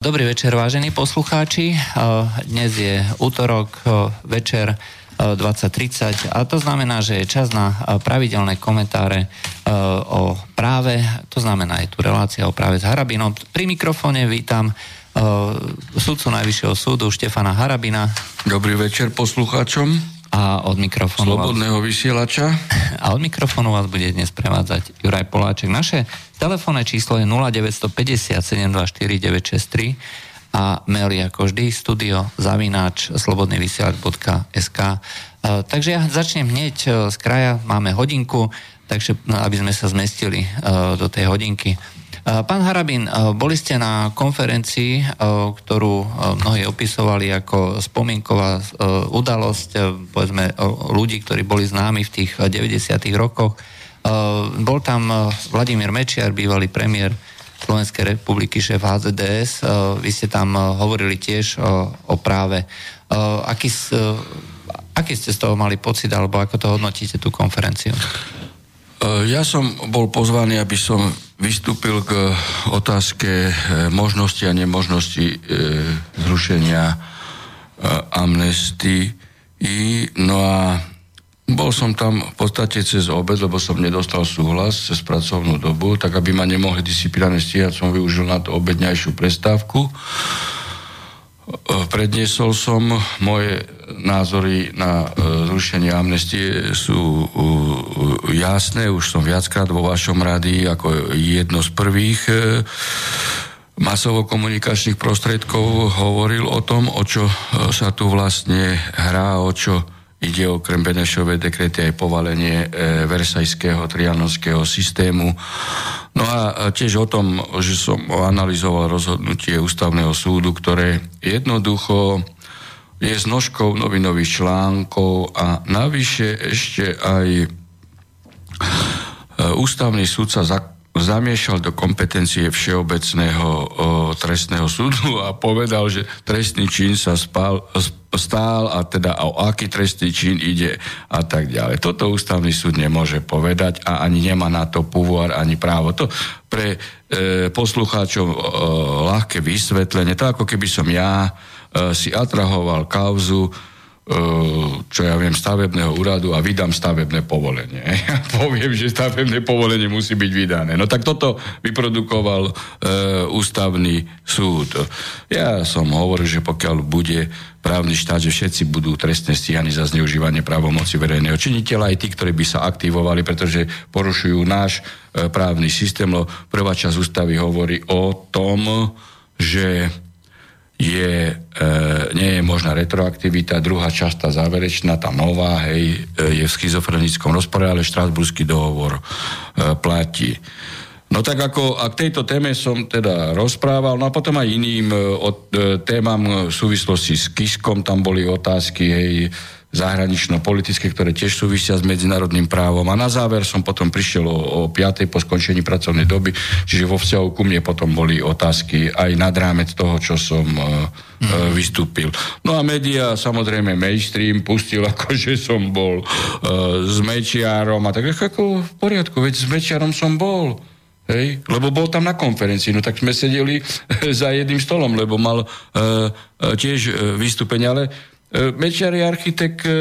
Dobrý večer, vážení poslucháči. Dnes je útorok večer 2030 a to znamená, že je čas na pravidelné komentáre o práve, to znamená, je tu relácia o práve s Harabinom. Pri mikrofóne vítam sudcu Najvyššieho súdu Štefana Harabina. Dobrý večer poslucháčom. A od mikrofónu Slobodného vás... vysielača. A od mikrofónu vás bude dnes prevádzať Juraj Poláček. Naše Telefónne číslo je 0950 724 963 a mail je ako vždy studio zavináč slobodnyvysielač.sk Takže ja začnem hneď e, z kraja, máme hodinku, takže no, aby sme sa zmestili e, do tej hodinky. E, pán Harabin, boli ste na konferencii, ktorú mnohí opisovali ako spomienková udalosť, povedzme, ľudí, ktorí boli známi v tých 90. rokoch. Eh, bol tam eh, Vladimír Mečiar, bývalý premiér Slovenskej republiky, šéf HZDS. Eh, vy ste tam hovorili tiež o práve. Aký, aký ste z toho mali pocit, alebo ako to hodnotíte, tú konferenciu? Ja som bol pozvaný, aby som vystúpil k otázke možnosti a nemožnosti zrušenia amnestii. No a bol som tam v podstate cez obed, lebo som nedostal súhlas cez pracovnú dobu, tak aby ma nemohli disciplinárne stíhať, som využil na to obedňajšiu prestávku. Predniesol som moje názory na e, zrušenie amnestie sú jasné, už som viackrát vo vašom rady ako jedno z prvých e, masovo-komunikačných prostriedkov hovoril o tom, o čo e, sa tu vlastne hrá, o čo Ide okrem Benešovej dekrety aj povalenie e, versajského trianonského systému. No a tiež o tom, že som analyzoval rozhodnutie ústavného súdu, ktoré jednoducho je znožkou novinových článkov a navyše ešte aj e, ústavný súd sa zamiešal do kompetencie Všeobecného o, trestného súdu a povedal, že trestný čin sa spal, stál a teda o aký trestný čin ide a tak ďalej. Toto ústavný súd nemôže povedať a ani nemá na to púvor ani právo. To pre e, poslucháčov e, ľahké vysvetlenie, to ako keby som ja e, si atrahoval kauzu čo ja viem, stavebného úradu a vydám stavebné povolenie. Ja poviem, že stavebné povolenie musí byť vydané. No tak toto vyprodukoval e, ústavný súd. Ja som hovoril, že pokiaľ bude právny štát, že všetci budú trestne stíhaní za zneužívanie právomoci verejného činiteľa, aj tí, ktorí by sa aktivovali, pretože porušujú náš e, právny systém. Prvá časť ústavy hovorí o tom, že je, e, nie je možná retroaktivita, druhá časť, tá záverečná, tá nová, hej, e, je v schizofrenickom rozpore, ale štrasburský dohovor e, platí. No tak ako, a k tejto téme som teda rozprával, no a potom aj iným e, o, e, témam v súvislosti s Kiskom, tam boli otázky, hej, zahranično-politické, ktoré tiež súvisia s medzinárodným právom. A na záver som potom prišiel o, o 5. po skončení pracovnej doby, čiže vo vzťahu ku mne potom boli otázky aj nad rámec toho, čo som uh, mm. vystúpil. No a média, samozrejme mainstream, pustil ako, že som bol uh, s Mečiarom a tak ako v poriadku, veď s Mečiarom som bol. Hej? Lebo bol tam na konferencii, no tak sme sedeli za jedným stolom, lebo mal uh, tiež uh, vystúpenie, ale E, Mečiar je architekt e,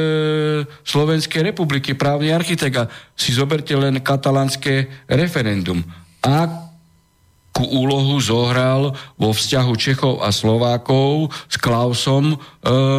Slovenskej republiky, právny architekt a si zoberte len katalánske referendum. Akú úlohu zohral vo vzťahu Čechov a Slovákov s Klausom e,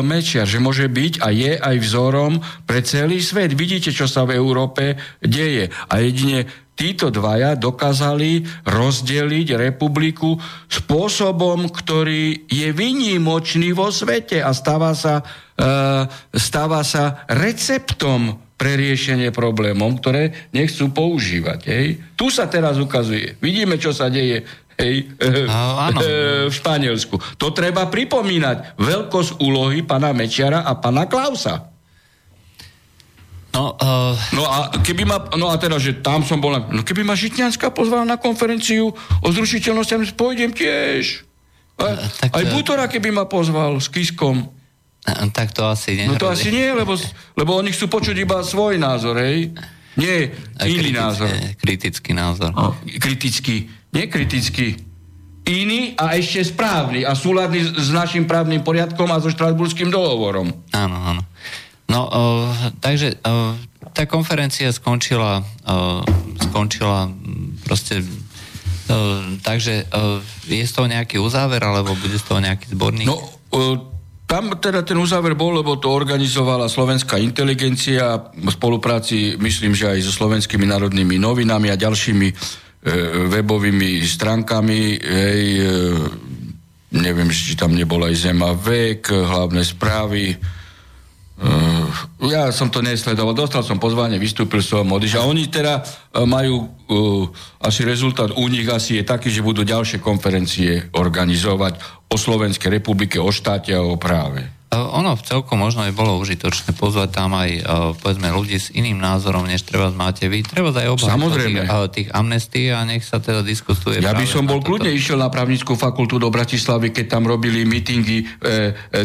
Mečiar, že môže byť a je aj vzorom pre celý svet. Vidíte, čo sa v Európe deje. A jedine títo dvaja dokázali rozdeliť republiku spôsobom, ktorý je vynimočný vo svete a stáva sa, uh, stáva sa receptom pre riešenie problémov, ktoré nechcú používať. Hej. Tu sa teraz ukazuje. Vidíme, čo sa deje hej, no, áno. v Španielsku. To treba pripomínať. Veľkosť úlohy pana Mečiara a pana Klausa. No, uh... no a keby ma, no a teda, že tam som bol, no keby ma Žitňanská pozvala na konferenciu o zrušiteľnosti, pôjdem tiež. A, uh, tak, aj Butora, keby ma pozval s Kiskom. Uh, tak to asi nie. No to asi nie, lebo, lebo oni chcú počuť iba svoj názor, hej? Nie, iný kritický, názor. Kritický názor. No, kritický, nie kritický. iný a ešte správny a súladný s našim právnym poriadkom a so Štrasburským dohovorom. Áno, áno. No, uh, takže uh, tá konferencia skončila, uh, skončila proste uh, takže uh, je z toho nejaký uzáver, alebo bude z toho nejaký zborník? No, uh, tam teda ten uzáver bol, lebo to organizovala slovenská inteligencia v spolupráci, myslím, že aj so slovenskými národnými novinami a ďalšími e, webovými stránkami. Hej, e, neviem, či tam nebol aj Zema vek, hlavné správy. E, ja som to nesledoval, dostal som pozvanie, vystúpil som, odišiel. A oni teda e, majú uh, asi rezultát u nich asi je taký, že budú ďalšie konferencie organizovať o Slovenskej republike, o štáte a o práve. Ono v celku možno aj bolo užitočné pozvať tam aj povedzme ľudí s iným názorom, než treba máte vy. Treba aj Samozrejme. Tých, tých amnestí a nech sa teda diskutuje. Ja by som bol kľudne išiel na právnickú fakultu do Bratislavy, keď tam robili mítingy e, e, e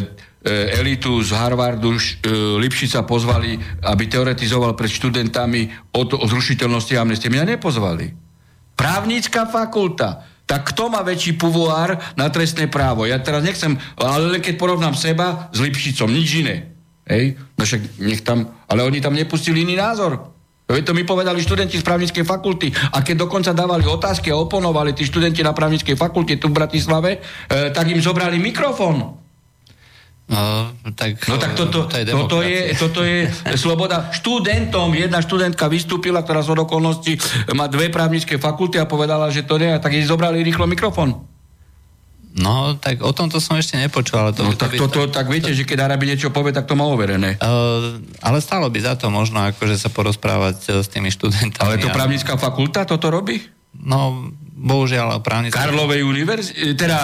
elitu z Harvardu, e, Lipšica pozvali, aby teoretizoval pred študentami o, to, o zrušiteľnosti amnestie. Mňa nepozvali. Právnická fakulta tak kto má väčší puvoár na trestné právo? Ja teraz nechcem, ale keď porovnám seba s Lipšicom, nič iné. Hej? No však nech tam, ale oni tam nepustili iný názor. To mi povedali študenti z právnickej fakulty. A keď dokonca dávali otázky a oponovali tí študenti na právnickej fakulte tu v Bratislave, e, tak im zobrali mikrofón. No, tak, no tak toto, to je toto, je, toto je sloboda. Študentom, jedna študentka vystúpila, ktorá z okolností má dve právnické fakulty a povedala, že to nie, tak jej zobrali rýchlo mikrofón. No, tak o tomto som ešte nepočul, ale to... No, tak, to, to, tak viete, to... že keď Arabi niečo povie, tak to má overené. Uh, ale stálo by za to možno akože sa porozprávať uh, s tými študentami. Ale to právnická fakulta toto robí? No, bohužiaľ právnická... Karlovej univerzity, teda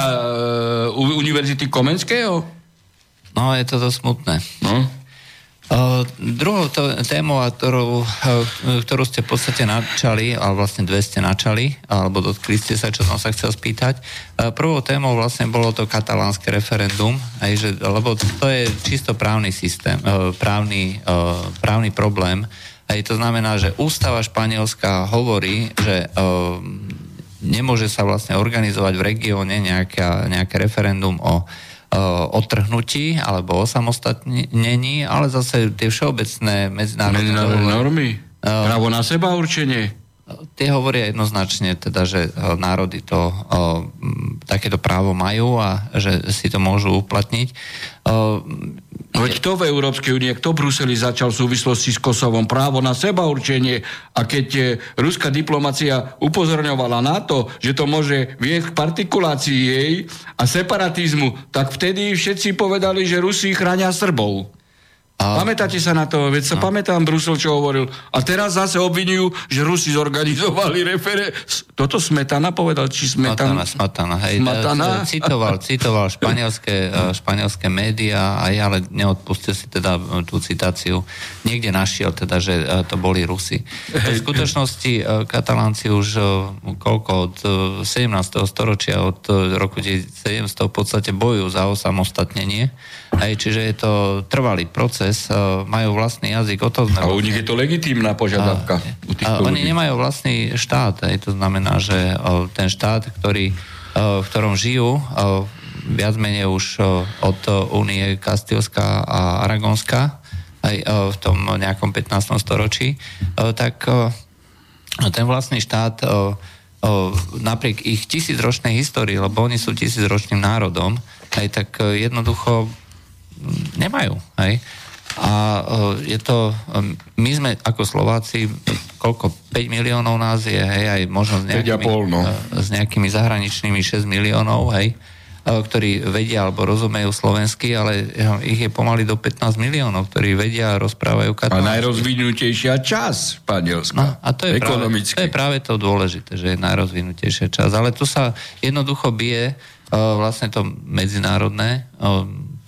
uh, Univerzity Komenského? No, je to smutné. No. Uh, druhou to, témou, ktorú, uh, ktorú ste v podstate načali, ale vlastne dve ste načali, alebo dotkli ste sa, čo som sa chcel spýtať. Uh, prvou témou vlastne bolo to katalánske referendum, aj, že, lebo to je čisto právny systém, uh, právny, uh, právny problém. Aj to znamená, že ústava španielská hovorí, že uh, nemôže sa vlastne organizovať v regióne nejaká, nejaké referendum o odtrhnutí alebo osamostatnení, ale zase tie všeobecné medzinárodné, normy. Uh, Právo na seba určenie. Tie hovoria jednoznačne, teda, že národy to takéto právo majú a že si to môžu uplatniť. Uh, Veď kto v Európskej únie, kto v Bruseli začal v súvislosti s Kosovom právo na seba určenie a keď je ruská diplomacia upozorňovala na to, že to môže viesť k partikulácii jej a separatizmu, tak vtedy všetci povedali, že Rusi chránia Srbov. A... Pamätáte sa na to? Veď sa no. pamätám Brusel, čo hovoril. A teraz zase obvinujú, že Rusi zorganizovali refere... Toto Smetana povedal, či Smetana? Smetana, hej. Smetana? Citoval, citoval španielské, e, španielské médiá, aj, ale neodpustil si teda e, tú citáciu. Niekde našiel teda, že e, to boli Rusi. V skutočnosti Katalánci už koľko od 17. storočia, od roku 1700 v podstate bojujú za osamostatnenie. Hej, čiže je to trvalý proces proces, uh, majú vlastný jazyk, o to sme... A u nich je to legitímna požiadavka. A, a oni nemajú vlastný štát, aj to znamená, že uh, ten štát, ktorý, v ktorom žijú, viac menej už od Únie Kastilská a Aragonská, aj v tom nejakom 15. storočí, tak ten vlastný štát napriek ich tisícročnej histórii, lebo oni sú tisícročným národom, aj tak jednoducho nemajú. Hej. A e, je to, e, my sme ako Slováci, koľko, 5 miliónov nás je, hej, aj možno s nejakými, pol, no. E, s nejakými zahraničnými 6 miliónov, hej, ktorí vedia alebo rozumejú slovensky, ale ich je pomaly do 15 miliónov, ktorí vedia a rozprávajú katalánsky. A najrozvinutejšia časť Španielska. No, a to je, práve, to je práve to dôležité, že je najrozvinutejšia časť. Ale tu sa jednoducho bije vlastne to medzinárodné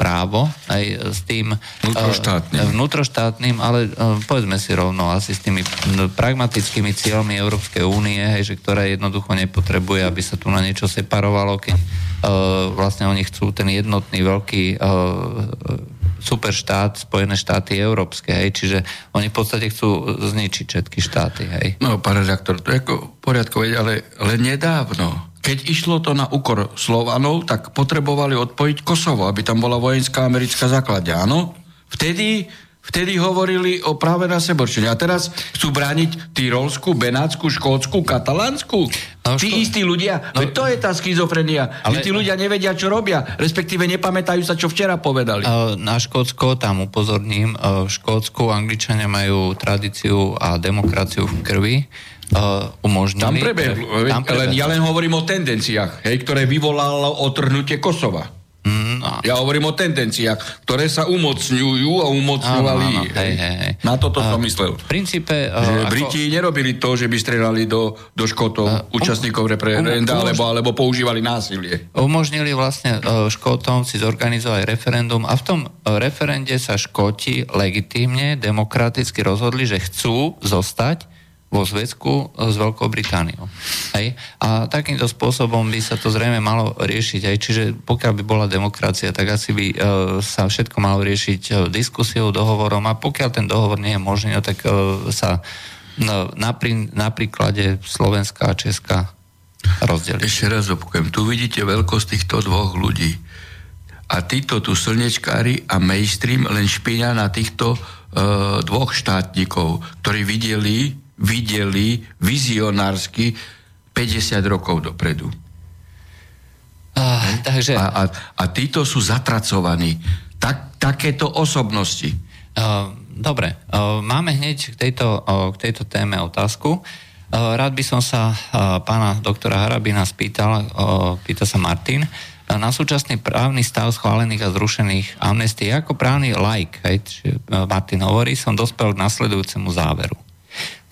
právo aj s tým vnútroštátnym, uh, vnútroštátnym ale uh, povedzme si rovno asi s tými pragmatickými cieľmi Európskej únie, hej, že ktorá jednoducho nepotrebuje, aby sa tu na niečo separovalo, keď uh, vlastne oni chcú ten jednotný veľký superštát, Spojené štáty európske, hej, čiže oni v podstate chcú zničiť všetky štáty, hej. No, pán redaktor, to je ako v poriadku, ale, ale nedávno keď išlo to na úkor Slovanov, tak potrebovali odpojiť Kosovo, aby tam bola vojenská americká základňa, áno? Vtedy, vtedy hovorili o práve na seborčenie. A teraz chcú brániť Tyrolsku, Benátsku, Škótsku, Katalánsku. No, tí ško... istí ľudia, no, to je tá schizofrenia. Ale... Že tí ľudia nevedia, čo robia, respektíve nepamätajú sa, čo včera povedali. Na Škótsko, tam upozorním, v Škótsku Angličania majú tradíciu a demokraciu v krvi uh, umožnili. Tam prebehlo, tam prebehlo. len, ja len hovorím o tendenciách, hej, ktoré vyvolalo otrhnutie Kosova. Mm, no. Ja hovorím o tendenciách, ktoré sa umocňujú a umocňovali. Áno, áno, hej, hej, hej. Na toto uh, som myslel. V princípe... Uh, že ako... Briti nerobili to, že by strelali do, do Škótov uh, účastníkov referenda, um, alebo, alebo používali násilie. Umožnili vlastne uh, Škótom si zorganizovať referendum a v tom uh, referende sa Škóti legitímne, demokraticky rozhodli, že chcú zostať vo zväzku s Veľkou Britániou. Hej? A takýmto spôsobom by sa to zrejme malo riešiť. Aj. Čiže pokiaľ by bola demokracia, tak asi by uh, sa všetko malo riešiť uh, diskusiou, dohovorom a pokiaľ ten dohovor nie je možný, no, tak uh, sa no, na, na príklade Slovenska a Česka rozdeliť. Ešte raz opakujem, tu vidíte veľkosť týchto dvoch ľudí. A títo tu slnečkári a mainstream len špíňa na týchto uh, dvoch štátnikov, ktorí videli videli vizionársky 50 rokov dopredu. Uh, takže... a, a, a títo sú zatracovaní. Tak, takéto osobnosti. Uh, dobre, uh, máme hneď k tejto, uh, k tejto téme otázku. Uh, rád by som sa uh, pána doktora Harabina spýtal, uh, pýta sa Martin, na súčasný právny stav schválených a zrušených amnestí. Ako právny like, hej, Martin hovorí, som dospel k nasledujúcemu záveru.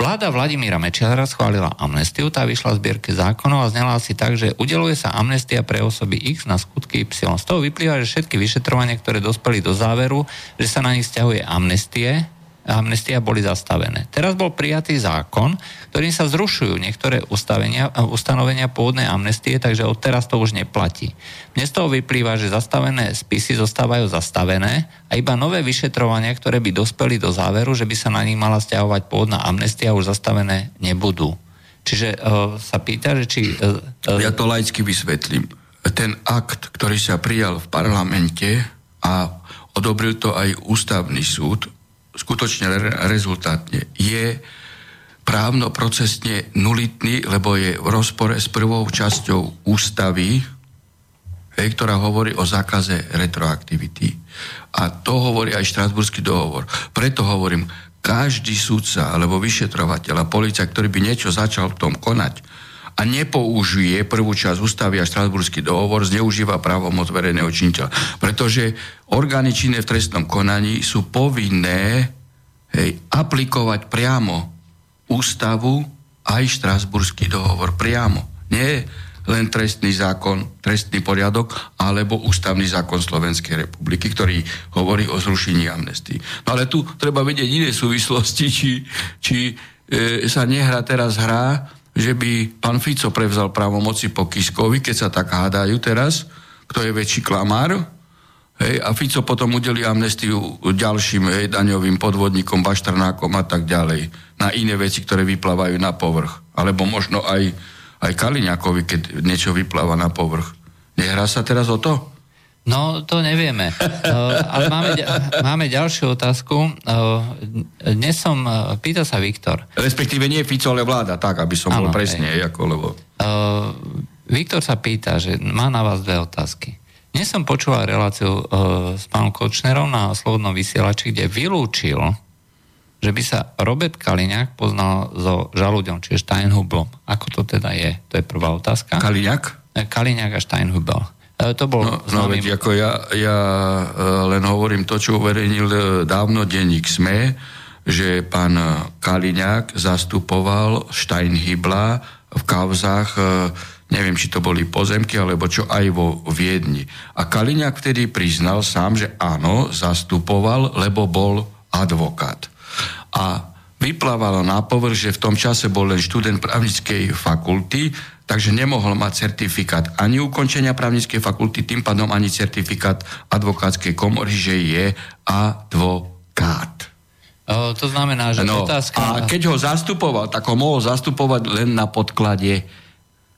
Vláda Vladimíra Mečiara schválila amnestiu, tá vyšla v zbierke zákonov a znela si tak, že udeluje sa amnestia pre osoby X na skutky Y. Z toho vyplýva, že všetky vyšetrovania, ktoré dospeli do záveru, že sa na nich stiahuje amnestie, amnestia boli zastavené. Teraz bol prijatý zákon, ktorým sa zrušujú niektoré ustanovenia pôvodnej amnestie, takže od teraz to už neplatí. Dnes z toho vyplýva, že zastavené spisy zostávajú zastavené a iba nové vyšetrovania, ktoré by dospeli do záveru, že by sa na nich mala stiahovať pôvodná amnestia, už zastavené nebudú. Čiže uh, sa pýta, že či... Uh, uh, ja to laicky vysvetlím. Ten akt, ktorý sa prijal v parlamente a odobril to aj ústavný súd, skutočne rezultátne je právno-procesne nulitný, lebo je v rozpore s prvou časťou ústavy, hej, ktorá hovorí o zákaze retroaktivity. A to hovorí aj Štrasburský dohovor. Preto hovorím, každý sudca alebo vyšetrovateľ a policia, ktorý by niečo začal v tom konať, a nepoužije prvú časť ústavy a štrasburský dohovor, zneužíva právomoc verejného činiteľa. Pretože orgány činné v trestnom konaní sú povinné hej, aplikovať priamo ústavu aj štrasburský dohovor. Priamo. Nie len trestný zákon, trestný poriadok, alebo ústavný zákon Slovenskej republiky, ktorý hovorí o zrušení amnestii. No ale tu treba vedieť iné súvislosti, či, či e, sa nehrá teraz hra že by pán Fico prevzal právomoci po Kiskovi, keď sa tak hádajú teraz, kto je väčší klamár, hej, a Fico potom udeli amnestiu ďalším hej, daňovým podvodníkom, baštrnákom a tak ďalej, na iné veci, ktoré vyplávajú na povrch. Alebo možno aj, aj Kaliňakovi, keď niečo vypláva na povrch. Nehrá sa teraz o to? No, to nevieme. Ale máme, máme ďalšiu otázku. Uh, dnes som, uh, pýta sa Viktor. Respektíve nie Fico, ale vláda, tak, aby som ano, bol presne, hej. ako, lebo... Viktor sa pýta, že má na vás dve otázky. Dnes som počúval reláciu s pánom Kočnerom na Slobodnom vysielači, kde vylúčil, že by sa Robert Kaliňák poznal so žalúďom, čiže Steinhublom. Ako to teda je? To je prvá otázka. Kaliňák? Kaliňák a Steinhubel. E, to bol no, no veď ako ja, ja e, len hovorím to, čo uverejnil e, dávno denník SME, že pán Kaliňák zastupoval Steinhybla v kauzách, neviem, či to boli pozemky, alebo čo aj vo Viedni. A Kaliňák vtedy priznal sám, že áno, zastupoval, lebo bol advokát. A vyplávalo na povrch, že v tom čase bol len študent právnickej fakulty, takže nemohol mať certifikát ani ukončenia právnickej fakulty, tým pádom ani certifikát advokátskej komory, že je advokát. O, to znamená, že no, otázka... A keď ho zastupoval, tak ho mohol zastupovať len na podklade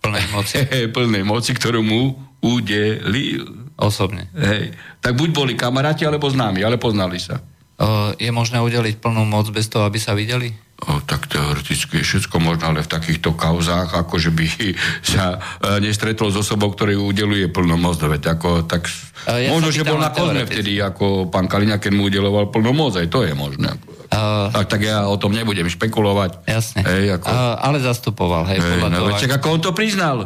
Plnej moci. plnej moci, ktorú mu udelil. Osobne. Hej. Tak buď boli kamaráti, alebo známi, ale poznali sa. O, je možné udeliť plnú moc bez toho, aby sa videli? O, tak teoreticky je všetko možné, ale v takýchto kauzách, ako že by sa e, nestretol s osobou, ktorý udeluje plnú moc. Veď ako, tak, E, ja možno, že bol na kozme vtedy, ako pán Kaliňák, keď mu udeloval plnú moc, aj to je možné. Uh, tak, tak ja o tom nebudem špekulovať. jasne. Hej, ako, Uh, ale zastupoval, hej, hej, podľa no, toho. veď, ako on to priznal.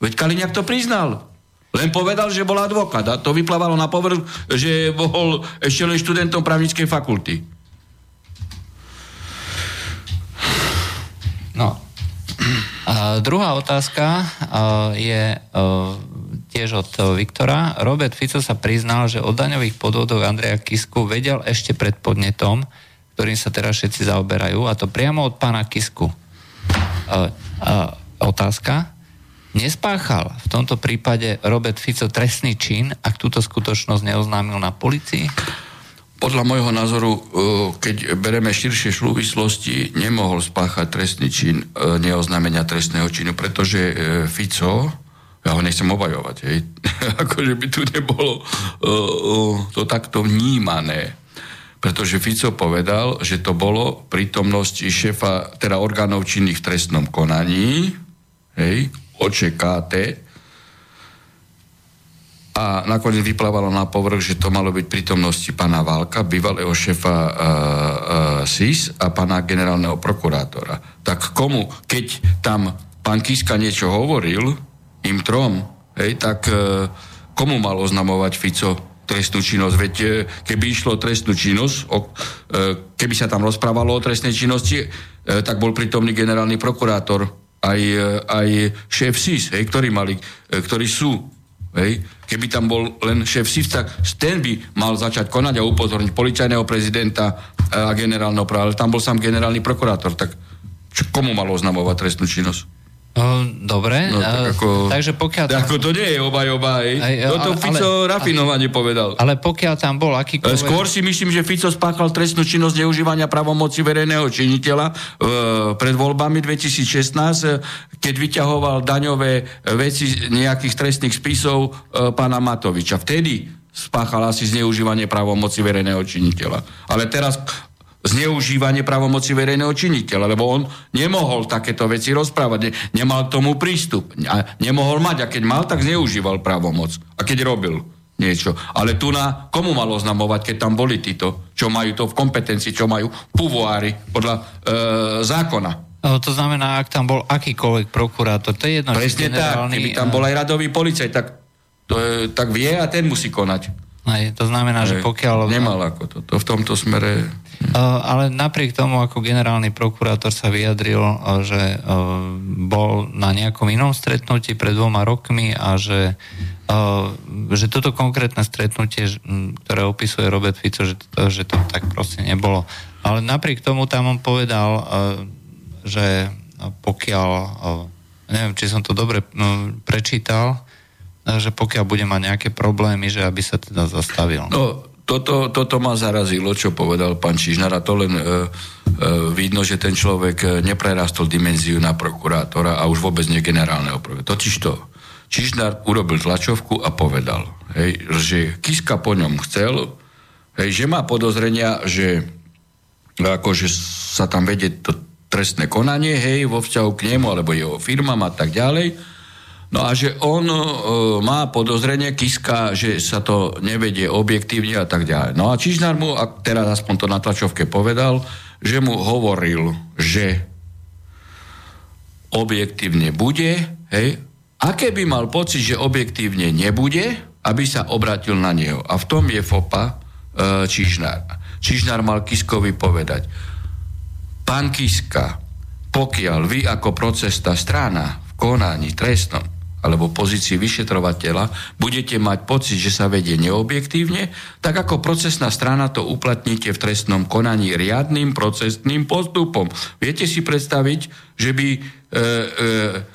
Veď Kaliňák to priznal. Len povedal, že bol advokát. A to vyplávalo na povrch, že bol ešte len študentom právnickej fakulty. No. A druhá otázka je uh, tiež od Viktora. Robert Fico sa priznal, že o daňových podvodoch Andreja Kisku vedel ešte pred podnetom, ktorým sa teraz všetci zaoberajú, a to priamo od pána Kisku. Uh, otázka. Nespáchal v tomto prípade Robert Fico trestný čin, ak túto skutočnosť neoznámil na policii? Podľa môjho názoru, e, keď bereme širšie súvislosti, nemohol spáchať trestný čin e, neoznámenia trestného činu, pretože e, Fico, ja ho nechcem obajovať, hej, akože by tu nebolo to takto vnímané. Pretože Fico povedal, že to bolo prítomnosti šéfa, teda orgánov činných v trestnom konaní, hej, OČKT, a nakoniec vyplávalo na povrch, že to malo byť prítomnosti pána Válka, bývalého šefa uh, uh, SIS a pána generálneho prokurátora. Tak komu, keď tam pán Kiska niečo hovoril, im trom, hej, tak uh, komu mal oznamovať Fico trestnú činnosť? Veď uh, keby išlo trestnú činnosť, o, uh, keby sa tam rozprávalo o trestnej činnosti, uh, tak bol prítomný generálny prokurátor, aj, aj šéf SIS, hej, ktorí, mali, ktorí sú Hej. Keby tam bol len šéf SIF, tak ten by mal začať konať a upozorniť policajného prezidenta e, a generálneho práva. Ale tam bol sám generálny prokurátor, tak čo, komu mal oznamovať trestnú činnosť? Dobre, No, tak ako, takže pokiaľ... tak ako to nie je obajoba, hej. Aj, Toto ale- Fico ale- rafinovane povedal. Ale pokiaľ tam bol E, akýkoľvek... Skôr si myslím, že Fico spáchal trestnú činnosť neužívania pravomoci verejného činiteľa e, pred voľbami 2016, e, keď vyťahoval daňové e, veci nejakých trestných spisov e, pána Matoviča. Vtedy spáchal asi zneužívanie pravomoci verejného činiteľa. Ale teraz zneužívanie pravomoci verejného činiteľa, lebo on nemohol takéto veci rozprávať, ne, nemal k tomu prístup. A nemohol mať, a keď mal, tak zneužíval pravomoc. A keď robil niečo. Ale tu na komu mal oznamovať, keď tam boli títo, čo majú to v kompetencii, čo majú puvoári podľa e, zákona. No, to znamená, ak tam bol akýkoľvek prokurátor, to je jedno, Presne tak, keby tam bol aj radový policajt, tak, to tak vie a ten musí konať. Aj, to znamená, že pokiaľ... Nemal ako to, to v tomto smere... Uh, ale napriek tomu, ako generálny prokurátor sa vyjadril, uh, že uh, bol na nejakom inom stretnutí pred dvoma rokmi a že, že toto konkrétne stretnutie, ktoré opisuje Robert Fico, že to, že to tak proste nebolo. Ale napriek tomu tam on povedal, že pokiaľ, neviem, či som to dobre prečítal, že pokiaľ bude mať nejaké problémy, že aby sa teda zastavil. No, toto, toto ma zarazilo, čo povedal pán Čižnár a to len e, e, vidno, že ten človek e, neprerastol dimenziu na prokurátora a už vôbec nie generálneho prokurátora. Totiž to, Čižnár urobil tlačovku a povedal, hej, že Kiska po ňom chcel, hej, že má podozrenia, že akože sa tam vedie to trestné konanie, hej, vo vzťahu k nemu alebo jeho firmám a tak ďalej. No a že on e, má podozrenie Kiska, že sa to nevedie objektívne a tak ďalej. No a Čižnár mu, a teraz aspoň to na tlačovke povedal, že mu hovoril, že objektívne bude, hej, a keby mal pocit, že objektívne nebude, aby sa obratil na neho. A v tom je fopa e, Čižnár. Čižnár mal Kiskovi povedať, pán Kiska, pokiaľ vy ako procesná strana v konaní trestnom alebo pozícii vyšetrovateľa budete mať pocit, že sa vedie neobjektívne, tak ako procesná strana to uplatníte v trestnom konaní riadným procesným postupom. Viete si predstaviť, že by, e, e,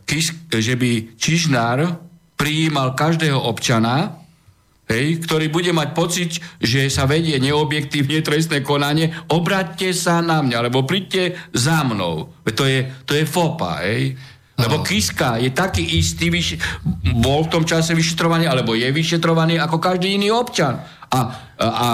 kis, že by Čižnár prijímal každého občana, hej, ktorý bude mať pocit, že sa vedie neobjektívne trestné konanie, obráťte sa na mňa, alebo príďte za mnou. To je, to je fopa, hej. Lebo Kiska je taký istý, vyš- bol v tom čase vyšetrovaný, alebo je vyšetrovaný ako každý iný občan. A, a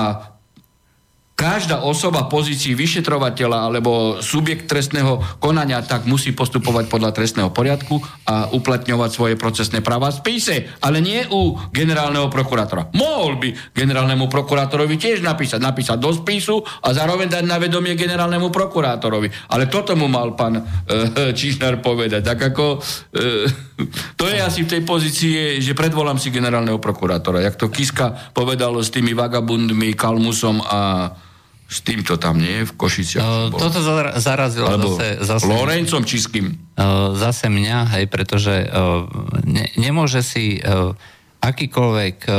každá osoba v pozícii vyšetrovateľa alebo subjekt trestného konania tak musí postupovať podľa trestného poriadku a uplatňovať svoje procesné práva v spise, ale nie u generálneho prokurátora. Mohol by generálnemu prokurátorovi tiež napísať, napísať do spisu a zároveň dať na vedomie generálnemu prokurátorovi. Ale toto mu mal pán e, Čižnár povedať. Tak ako e, to je asi v tej pozícii, že predvolám si generálneho prokurátora. Jak to Kiska povedal s tými vagabundmi, Kalmusom a s týmto tam nie v Košiciach. Uh, toto zarazilo Alebo zase, zase... Lorencom či s kým? Uh, zase mňa, hej, pretože uh, ne, nemôže si uh, akýkoľvek uh,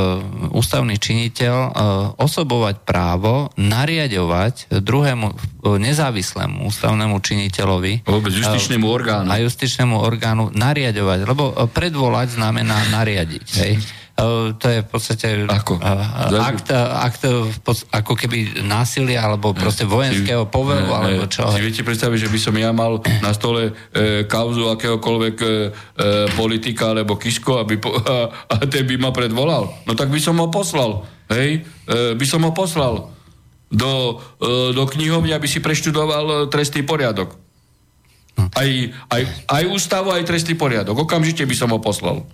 ústavný činiteľ uh, osobovať právo nariadovať druhému uh, nezávislému ústavnému činiteľovi vôbec justičnému orgánu a justičnému orgánu nariadovať, lebo predvolať znamená nariadiť. Hej. Uh, to je v podstate ako? Uh, akt, akt ako keby násilia alebo proste vojenského povelu alebo čo. Si viete predstaviť, že by som ja mal na stole e, kauzu akéhokoľvek e, politika alebo kisko aby a, a ten by ma predvolal. No tak by som ho poslal. Hej? E, by som ho poslal do, e, do knihovne, aby si preštudoval trestný poriadok. Hm. Aj, aj, aj ústavu, aj trestný poriadok. Okamžite by som ho poslal.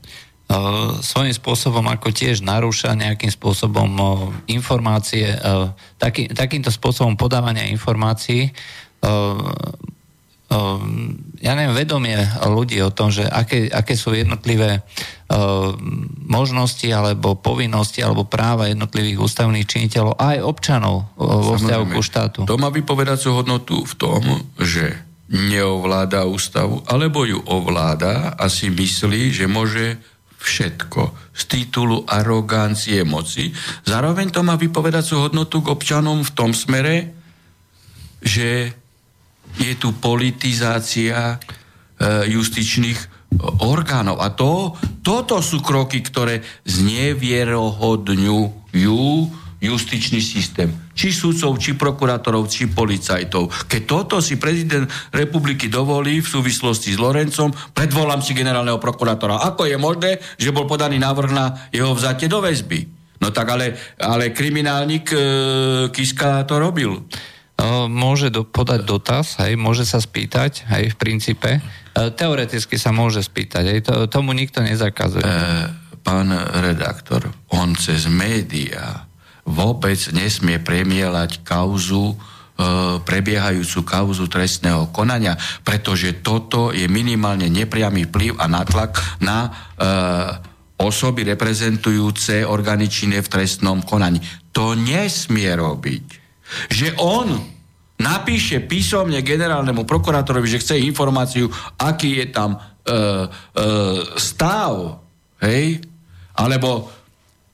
E, svojím spôsobom ako tiež narúša nejakým spôsobom e, informácie, e, taký, takýmto spôsobom podávania informácií ja neviem, vedomie ľudí o tom, že aké, aké sú jednotlivé možnosti alebo povinnosti alebo práva jednotlivých ústavných činiteľov aj občanov vo vzťahu ku štátu. To má vypovedacú hodnotu v tom, že neovláda ústavu, alebo ju ovláda a si myslí, že môže všetko z titulu arogancie moci. Zároveň to má vypovedacú hodnotu k občanom v tom smere, že je tu politizácia e, justičných orgánov. A to, toto sú kroky, ktoré znevierohodňujú justičný systém. Či sudcov, či prokurátorov, či policajtov. Keď toto si prezident republiky dovolí v súvislosti s Lorencom, predvolám si generálneho prokurátora. Ako je možné, že bol podaný návrh na jeho vzatie do väzby? No tak ale, ale kriminálnik e, Kiska to robil. Môže do, podať dotaz, hej, môže sa spýtať, hej, v princípe. E, teoreticky sa môže spýtať, hej, to, tomu nikto nezakazuje. E, pán redaktor, on cez médiá vôbec nesmie premielať kauzu e, prebiehajúcu kauzu trestného konania, pretože toto je minimálne nepriamy vplyv a natlak na e, osoby reprezentujúce orgány činné v trestnom konaní. To nesmie robiť. Že on napíše písomne generálnemu prokurátorovi, že chce informáciu, aký je tam e, e, stav, hej, alebo,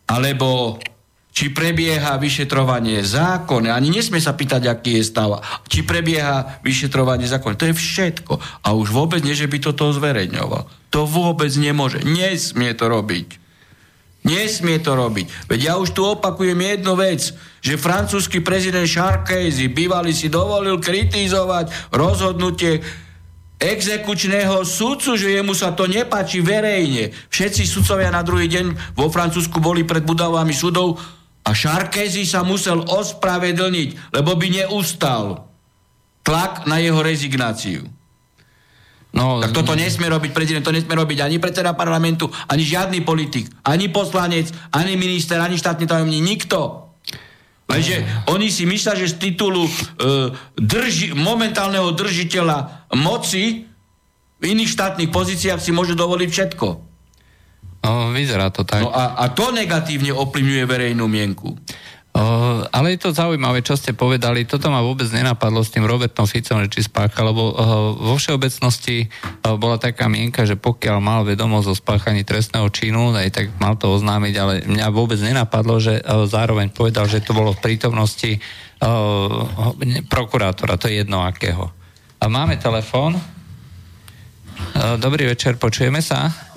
alebo či prebieha vyšetrovanie zákon, ani nesmie sa pýtať, aký je stav, či prebieha vyšetrovanie zákon. To je všetko. A už vôbec nie, že by toto zverejňoval. To vôbec nemôže. Nesmie to robiť. Nesmie to robiť. Veď ja už tu opakujem jednu vec, že francúzsky prezident Sarkozy bývalý si dovolil kritizovať rozhodnutie exekučného sudcu, že jemu sa to nepáči verejne. Všetci sudcovia na druhý deň vo Francúzsku boli pred budovami súdov a Šarkézy sa musel ospravedlniť, lebo by neustal tlak na jeho rezignáciu. No, tak toto nesmie robiť prezident, to nesmie robiť ani predseda parlamentu, ani žiadny politik, ani poslanec, ani minister, ani štátny tajomník, nikto. Lenže oni si myslia, že z titulu e, drži, momentálneho držiteľa moci v iných štátnych pozíciách si môže dovoliť všetko. No, vyzerá to tak. No a, a to negatívne ovplyvňuje verejnú mienku. Uh, ale je to zaujímavé, čo ste povedali. Toto ma vôbec nenapadlo s tým Robertom Ficom, že či spácha, lebo uh, vo všeobecnosti uh, bola taká mienka, že pokiaľ mal vedomosť o spáchaní trestného činu, aj tak mal to oznámiť, ale mňa vôbec nenapadlo, že uh, zároveň povedal, že to bolo v prítomnosti uh, prokurátora, to je jedno akého. A máme telefón. Dobrý večer, počujeme sa?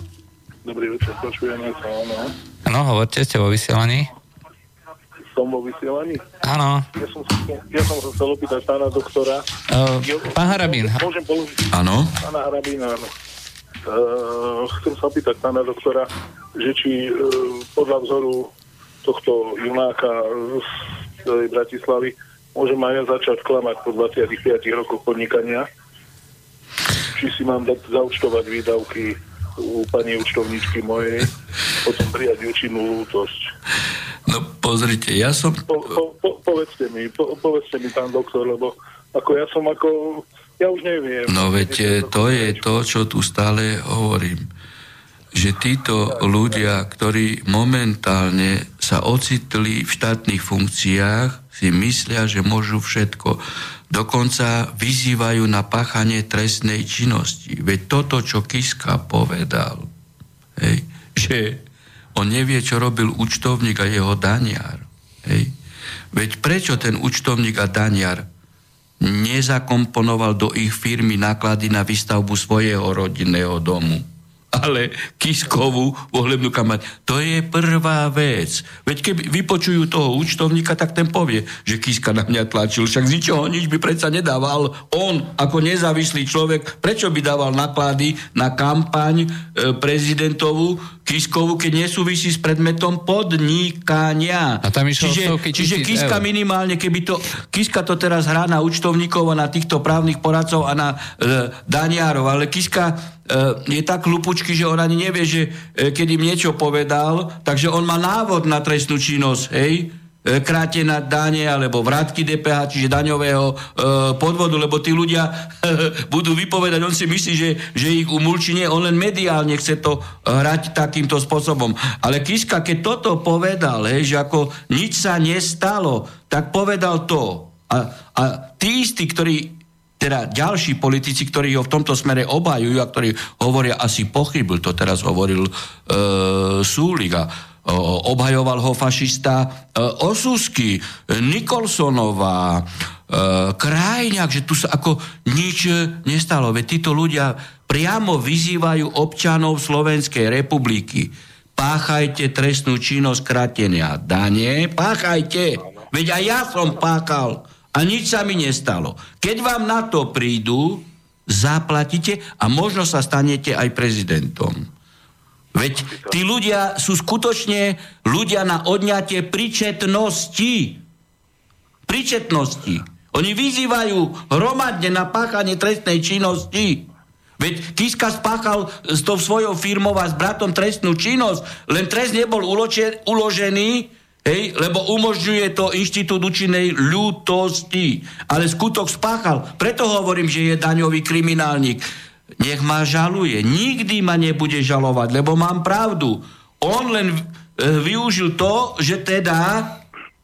Dobrý večer, počujeme sa, áno. No, hovorte, ste vo vysielaní. Som vo vysielaní? Áno. Ja som, ja som sa chcel opýtať pána doktora. Uh, pán Harabín. Môžem položiť? Áno. Pána Harabína, áno. Uh, chcem sa pýtať pána doktora, že či uh, podľa vzoru tohto junáka z celej Bratislavy môžem aj ja začať klamať po 25 rokoch podnikania. Či si mám dať zaučtovať výdavky u pani účtovničky mojej, potom prijať účinnú lútosť. No pozrite, ja som... Po, po, po, povedzte mi, po, povedzte mi, pán doktor, lebo ako ja som ako... Ja už neviem. No veď to je to, čo tu stále hovorím. Že títo ľudia, ktorí momentálne sa ocitli v štátnych funkciách, si myslia, že môžu všetko. Dokonca vyzývajú na páchanie trestnej činnosti. Veď toto, čo Kiska povedal, hej, že on nevie, čo robil účtovník a jeho daniar. Hej. Veď prečo ten účtovník a daniar nezakomponoval do ich firmy náklady na výstavbu svojho rodinného domu? Ale Kiskovú volebnú kampaň. To je prvá vec. Veď keby vypočujú toho účtovníka, tak ten povie, že Kiska na mňa tlačil. Však z ničoho nič by predsa nedával. On, ako nezávislý človek, prečo by dával náklady na kampaň e, prezidentovú Kiskovu, keď nesúvisí s predmetom podnikania. A tam čiže, čiže Kiska eur. minimálne, keby to, Kiska to teraz hrá na účtovníkov a na týchto právnych poradcov a na e, daniárov, ale Kiska E, je tak hlupučký, že on ani nevie, že e, keď im niečo povedal, takže on má návod na trestnú činnosť, hej, krátená dane alebo vrátky DPH, čiže daňového e, podvodu, lebo tí ľudia e, budú vypovedať, on si myslí, že, že ich umulčí, nie, on len mediálne chce to hrať takýmto spôsobom. Ale Kiska, keď toto povedal, hej, že ako nič sa nestalo, tak povedal to. A, a tí istí, ktorí teda ďalší politici, ktorí ho v tomto smere obhajujú a ktorí hovoria, asi pochybil, to teraz hovoril e, Súliga, e, obhajoval ho fašista e, Osusky, Nikolsonová, e, Krajňák, že tu sa ako nič nestalo. Veď títo ľudia priamo vyzývajú občanov Slovenskej republiky. Páchajte trestnú činnosť kratenia dane, páchajte. Veď aj ja som páchal a nič sa mi nestalo. Keď vám na to prídu, zaplatíte a možno sa stanete aj prezidentom. Veď tí ľudia sú skutočne ľudia na odňatie pričetnosti. Pričetnosti. Oni vyzývajú hromadne na páchanie trestnej činnosti. Veď Kiska spáchal s tou svojou firmou a s bratom trestnú činnosť, len trest nebol uložený, Hej, lebo umožňuje to inštitút účinnej ľútosti. Ale skutok spáchal. Preto hovorím, že je daňový kriminálnik. Nech ma žaluje. Nikdy ma nebude žalovať, lebo mám pravdu. On len e, využil to, že teda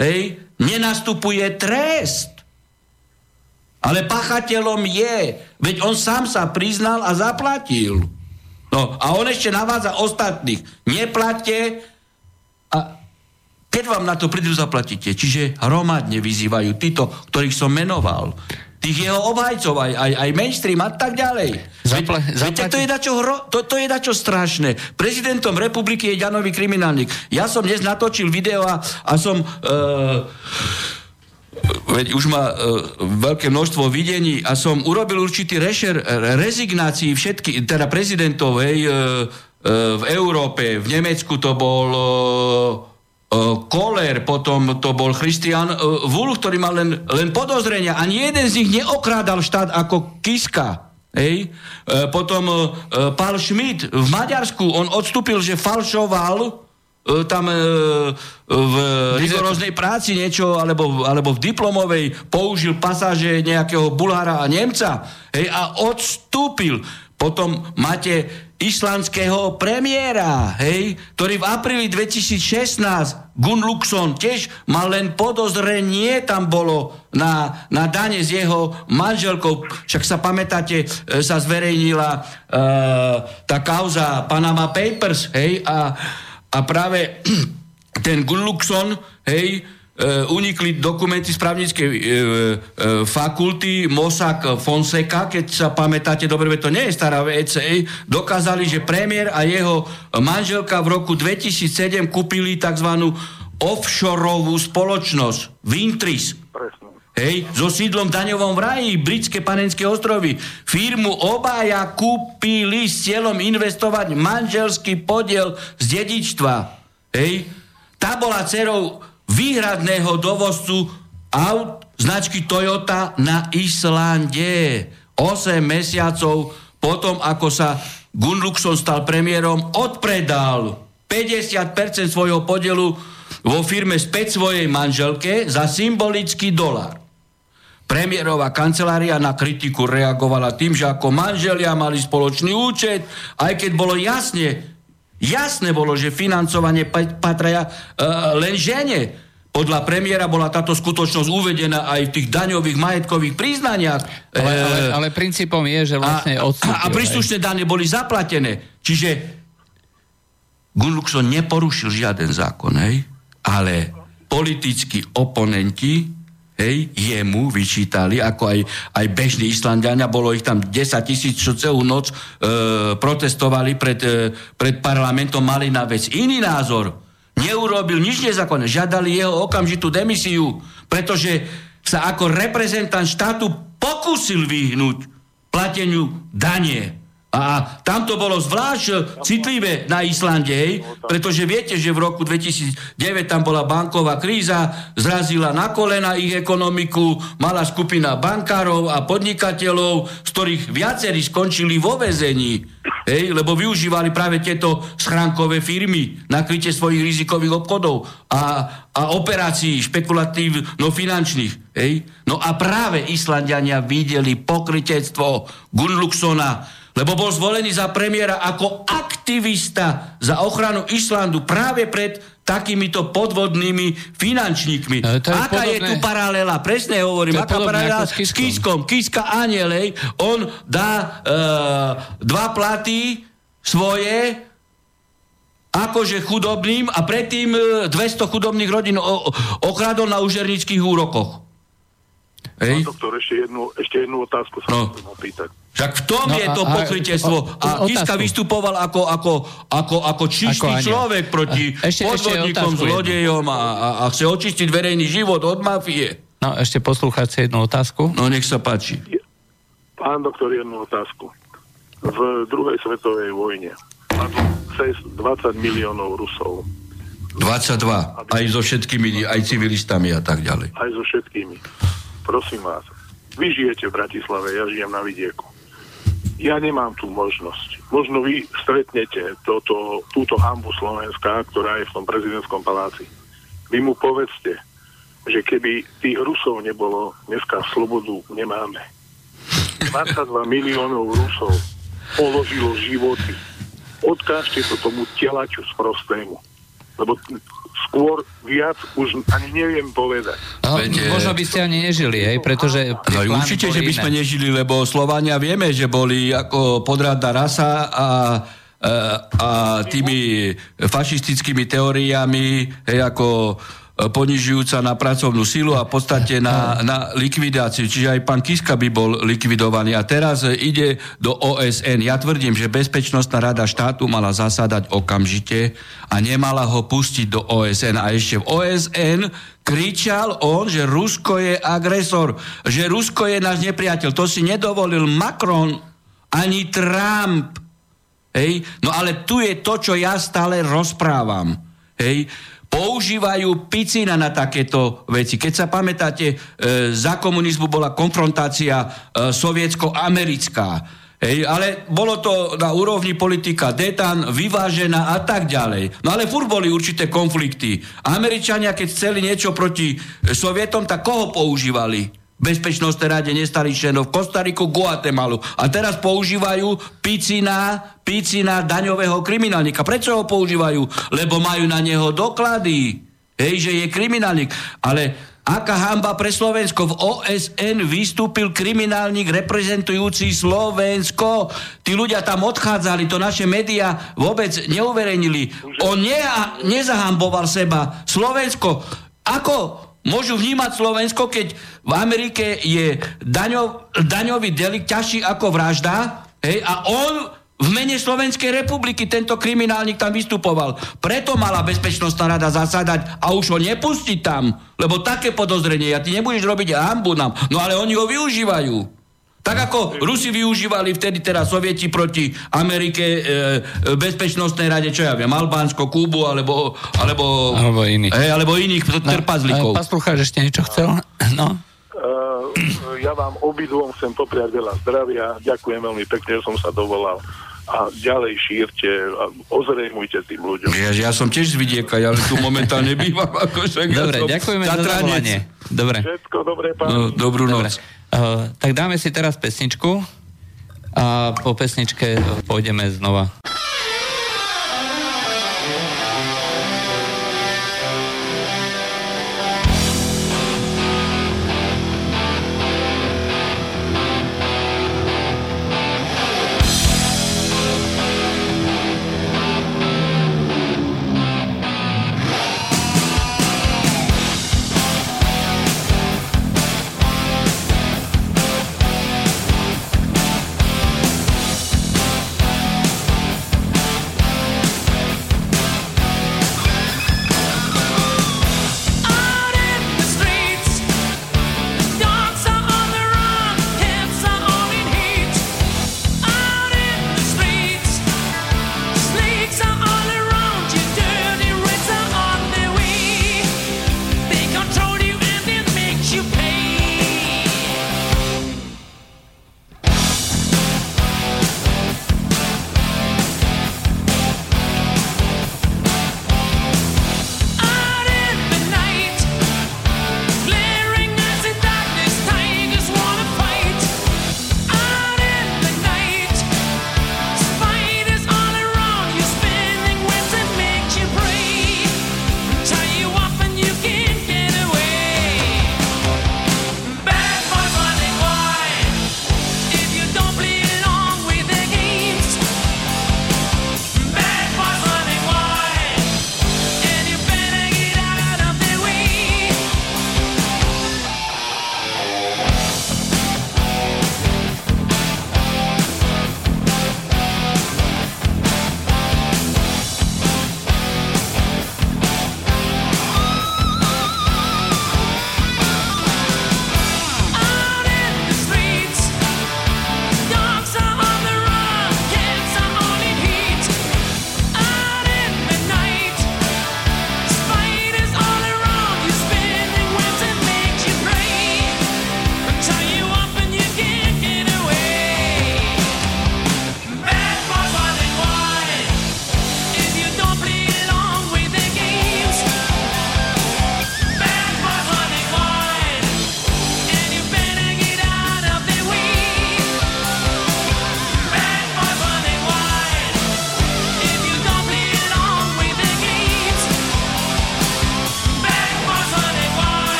hej, nenastupuje trest. Ale pachateľom je. Veď on sám sa priznal a zaplatil. No a on ešte navádza ostatných. Neplatte a keď vám na to prídu, zaplatíte. Čiže hromadne vyzývajú títo, ktorých som menoval. Tých jeho obhajcov, aj, aj, aj mainstream a tak ďalej. Zapla- Viete, to je, dačo hro, to, to je dačo strašné. Prezidentom republiky je Ďanový kriminálnik. Ja som dnes natočil video a, a som... Uh, veď už má uh, veľké množstvo videní a som urobil určitý rešer rezignácií všetky, teda prezidentov, hej, uh, uh, v Európe, v Nemecku to bol... E, Koller, potom to bol Christian Wulf, ktorý mal len, len podozrenia. Ani jeden z nich neokrádal štát ako Kiska. Hej. E, potom e, Paul Schmidt v Maďarsku, on odstúpil, že falšoval tam v rigoróznej práci niečo, alebo, alebo v diplomovej použil pasáže nejakého Bulhára a Nemca hej, a odstúpil. Potom máte islandského premiéra, hej, ktorý v apríli 2016 Gun Luxon tiež mal len podozrenie, tam bolo na, na dane s jeho manželkou. Však sa pamätáte, e, sa zverejnila e, tá kauza Panama Papers, hej, a, a práve ten Gun Luxon, hej, unikli dokumenty z právnickej uh, uh, fakulty Mossack Fonseca, keď sa pamätáte dobre, to nie je stará vec, dokázali, že premiér a jeho manželka v roku 2007 kúpili tzv. offshoreovú spoločnosť Vintris. Presne. hej, so sídlom daňovom v raji, britské panenské ostrovy. Firmu obaja kúpili s cieľom investovať manželský podiel z dedičstva. Hej. Tá bola dcerou výhradného dovozcu aut značky Toyota na Islande. 8 mesiacov potom, ako sa Gunluxon stal premiérom, odpredal 50% svojho podielu vo firme späť svojej manželke za symbolický dolar. Premiérová kancelária na kritiku reagovala tým, že ako manželia mali spoločný účet, aj keď bolo jasne, jasné bolo, že financovanie patria uh, len žene. Podľa premiéra bola táto skutočnosť uvedená aj v tých daňových majetkových priznaniach. Ale, ale, ale princípom je, že vlastne odstúpil. A, a príslušné dane boli zaplatené. Čiže Gunluxon neporušil žiaden zákon, hej? ale politickí oponenti hej, jemu vyčítali, ako aj, aj bežní Islandiania, bolo ich tam 10 tisíc, čo celú noc e, protestovali pred, e, pred parlamentom, mali na vec iný názor neurobil nič nezákonné, žiadali jeho okamžitú demisiu, pretože sa ako reprezentant štátu pokúsil vyhnúť plateniu danie. A tam to bolo zvlášť citlivé na Islande, hej, pretože viete, že v roku 2009 tam bola banková kríza, zrazila na kolena ich ekonomiku, mala skupina bankárov a podnikateľov, z ktorých viacerí skončili vo vezení, hej, lebo využívali práve tieto schránkové firmy na krytie svojich rizikových obchodov a, a operácií špekulatívno-finančných. Hej. No a práve Islandiania videli pokrytectvo Gunluxona, lebo bol zvolený za premiéra ako aktivista za ochranu Islandu práve pred takýmito podvodnými finančníkmi. E, to je aká podobné, je tu paralela? Presne hovorím, aká paralela s Kiskom. Kiska Anielej, on dá e, dva platy svoje akože chudobným a predtým 200 e, chudobných rodín okradol na užernických úrokoch. Hej. Pán doktor, ešte jednu, ešte jednu otázku sa no. chcem opýtať. Však v tom no, je to pokrytiestvo. A, a Kiska vystupoval ako, ako, ako, ako čistý ako človek proti ešte, podvodníkom, ešte zlodejom a, a, a chce očistiť verejný život od mafie. No, ešte poslúchať jednu otázku. No, nech sa páči. Pán doktor, jednu otázku. V druhej svetovej vojne padlo cez 20 miliónov Rusov. 22. Aj so všetkými, aj civilistami a tak ďalej. Aj so všetkými. Prosím vás, vy žijete v Bratislave, ja žijem na vidieku ja nemám tú možnosť. Možno vy stretnete toto, túto hambu Slovenska, ktorá je v tom prezidentskom paláci. Vy mu povedzte, že keby tých Rusov nebolo, dneska slobodu nemáme. 22 miliónov Rusov položilo životy. Odkážte to tomu telaču prostému. Lebo skôr viac už ani neviem povedať. No, Veď, možno by ste ani nežili, hej, pretože... No, určite, že by sme nežili, lebo Slovania vieme, že boli ako podradná rasa a a tými fašistickými teóriami, hej, ako E, ponižujúca na pracovnú silu a v podstate na, na likvidáciu. Čiže aj pán Kiska by bol likvidovaný. A teraz e, ide do OSN. Ja tvrdím, že Bezpečnostná rada štátu mala zasadať okamžite a nemala ho pustiť do OSN. A ešte v OSN kričal on, že Rusko je agresor, že Rusko je náš nepriateľ. To si nedovolil Macron ani Trump. Hej? No ale tu je to, čo ja stále rozprávam. Hej? Používajú picina na takéto veci. Keď sa pamätáte, e, za komunizmu bola konfrontácia e, sovietsko-americká. Hej, ale bolo to na úrovni politika detan, vyvážená a tak ďalej. No ale fur boli určité konflikty. Američania, keď chceli niečo proti Sovietom, tak koho používali? Bezpečnostnej rade nestali členov Kostariku, Guatemalu. A teraz používajú picina, picina daňového kriminálnika. Prečo ho používajú? Lebo majú na neho doklady. Hej, že je kriminálnik. Ale aká hamba pre Slovensko. V OSN vystúpil kriminálnik reprezentujúci Slovensko. Tí ľudia tam odchádzali, to naše médiá vôbec neuverejnili. On ne, nezahamboval seba. Slovensko, ako môžu vnímať Slovensko, keď v Amerike je daňov, daňový delikt ťažší ako vražda hej, a on v mene Slovenskej republiky tento kriminálnik tam vystupoval. Preto mala Bezpečnostná rada zasadať a už ho nepustiť tam. Lebo také podozrenie, ja ty nebudeš robiť hambu nám. No ale oni ho využívajú. Tak ako Rusi využívali vtedy teraz Sovieti proti Amerike e, e bezpečnostnej rade, čo ja viem, Albánsko, Kúbu alebo... Alebo, alebo iných. Hej, alebo iných. No, Paslucháč ešte niečo chcel? No. Uh, ja vám obidvom chcem popriať veľa zdravia. Ďakujem veľmi pekne, že som sa dovolal a ďalej šírte a ozrejmujte tým ľuďom. Ja, ja som tiež z vidieka, ja tu momentálne bývam. Ako Dobre, ja ďakujeme za zavolanie. Dobre. Všetko dobré, pán. No, dobrú noc. Dobre. Uh, tak dáme si teraz pesničku a po pesničke pôjdeme znova.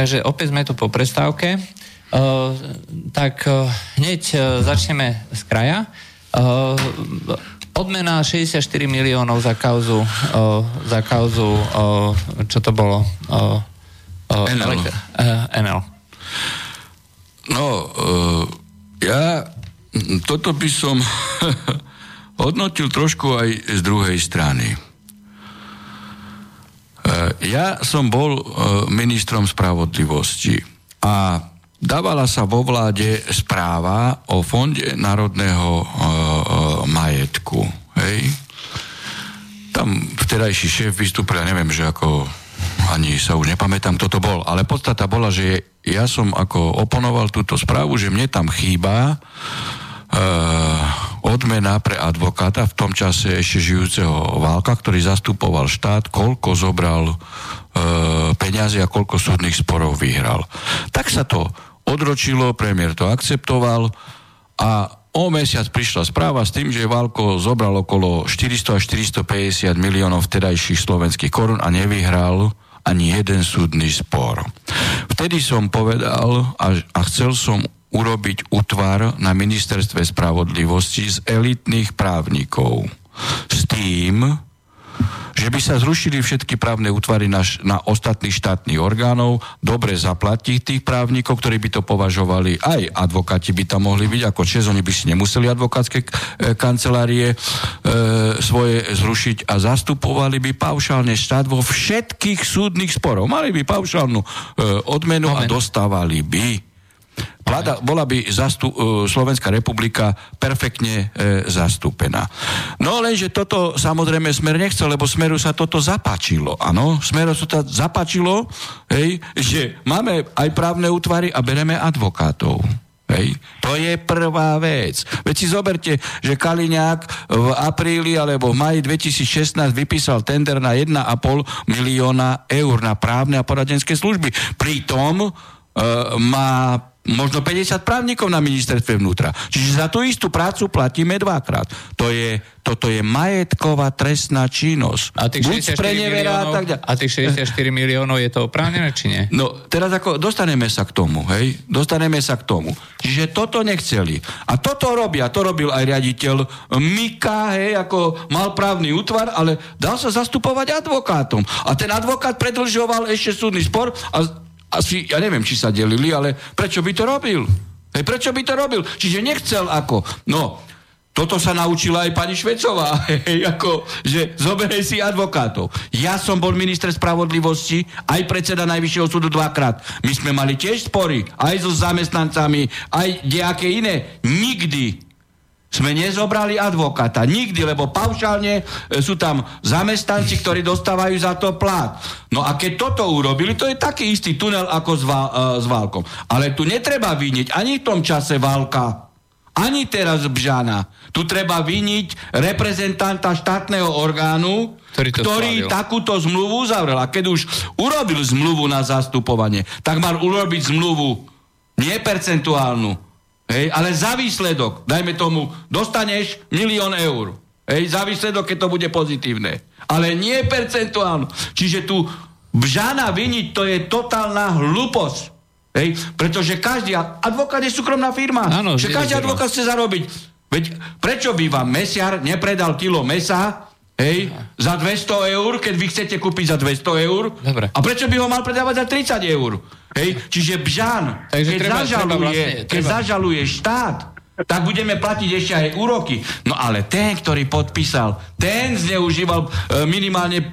Takže opäť sme tu po prestávke. Uh, tak uh, hneď uh, začneme z kraja. Uh, odmena 64 miliónov za kauzu, uh, za kauzu uh, čo to bolo? Uh, uh, NL. Uh, NL. No, uh, ja toto by som hodnotil trošku aj z druhej strany. Ja som bol ministrom spravodlivosti a dávala sa vo vláde správa o Fonde národného majetku. Hej? Tam vtedajší šéf vystúpil, ja neviem, že ako ani sa už nepamätám, kto to bol, ale podstata bola, že ja som ako oponoval túto správu, že mne tam chýba uh, odmena pre advokáta v tom čase ešte žijúceho Válka, ktorý zastupoval štát, koľko zobral uh, peniazy a koľko súdnych sporov vyhral. Tak sa to odročilo, premiér to akceptoval a O mesiac prišla správa s tým, že Valko zobral okolo 400 až 450 miliónov vtedajších slovenských korun a nevyhral ani jeden súdny spor. Vtedy som povedal a, a chcel som urobiť útvar na ministerstve spravodlivosti z elitných právnikov. S tým, že by sa zrušili všetky právne útvary na, na ostatných štátnych orgánov, dobre zaplatiť tých právnikov, ktorí by to považovali, aj advokáti by tam mohli byť, ako čes, oni by si nemuseli advokátske e, kancelárie e, svoje zrušiť a zastupovali by paušálne štát vo všetkých súdnych sporov. Mali by paušálnu e, odmenu Moment. a dostávali by Vláda, bola by zastu, uh, Slovenská republika perfektne uh, zastúpená. No lenže toto samozrejme Smer nechcel, lebo Smeru sa toto zapáčilo. Áno, Smeru sa to zapáčilo, hej, že máme aj právne útvary a bereme advokátov. Hej. To je prvá vec. Veď si zoberte, že Kaliňák v apríli alebo v maji 2016 vypísal tender na 1,5 milióna eur na právne a poradenské služby. Pritom má možno 50 právnikov na ministerstve vnútra. Čiže za tú istú prácu platíme dvakrát. To je, toto je majetková trestná činnosť. A tých, 64 miliónov, tak a tých 64 miliónov je to oprávnené, či nie? No, teraz ako dostaneme sa k tomu, hej? Dostaneme sa k tomu. Čiže toto nechceli. A toto robia, to robil aj riaditeľ Mika, hej, ako mal právny útvar, ale dal sa zastupovať advokátom. A ten advokát predlžoval ešte súdny spor a asi, ja neviem, či sa delili, ale prečo by to robil? Hej, prečo by to robil? Čiže nechcel ako. No, toto sa naučila aj pani Švecová, hej, ako, že zoberej si advokátov. Ja som bol minister spravodlivosti, aj predseda Najvyššieho súdu dvakrát. My sme mali tiež spory, aj so zamestnancami, aj nejaké iné. Nikdy sme nezobrali advokáta. Nikdy, lebo paušálne e, sú tam zamestnanci, ktorí dostávajú za to plat. No a keď toto urobili, to je taký istý tunel ako s, Val, uh, s Válkom. Ale tu netreba vyniť ani v tom čase Válka, ani teraz Bžana. Tu treba vyniť reprezentanta štátneho orgánu, ktorý, ktorý takúto zmluvu uzavrel. A keď už urobil zmluvu na zastupovanie, tak mal urobiť zmluvu nepercentuálnu, Hej, ale za výsledok, dajme tomu, dostaneš milión eur. Hej, za výsledok, keď to bude pozitívne. Ale nie percentuálno. Čiže tu bžana viniť, to je totálna hlúposť. Hej, pretože každý advokát je súkromná firma. Áno, že každý advokát chce zarobiť. Veď prečo by vám mesiar nepredal kilo mesa Hej, za 200 eur, keď vy chcete kúpiť za 200 eur. Dobre. A prečo by ho mal predávať za 30 eur? Hej, čiže Bžan, Takže keď, treba, zažaluje, treba vlastne, keď treba. zažaluje štát, tak budeme platiť ešte aj úroky. No ale ten, ktorý podpísal, ten zneužíval e, minimálne e,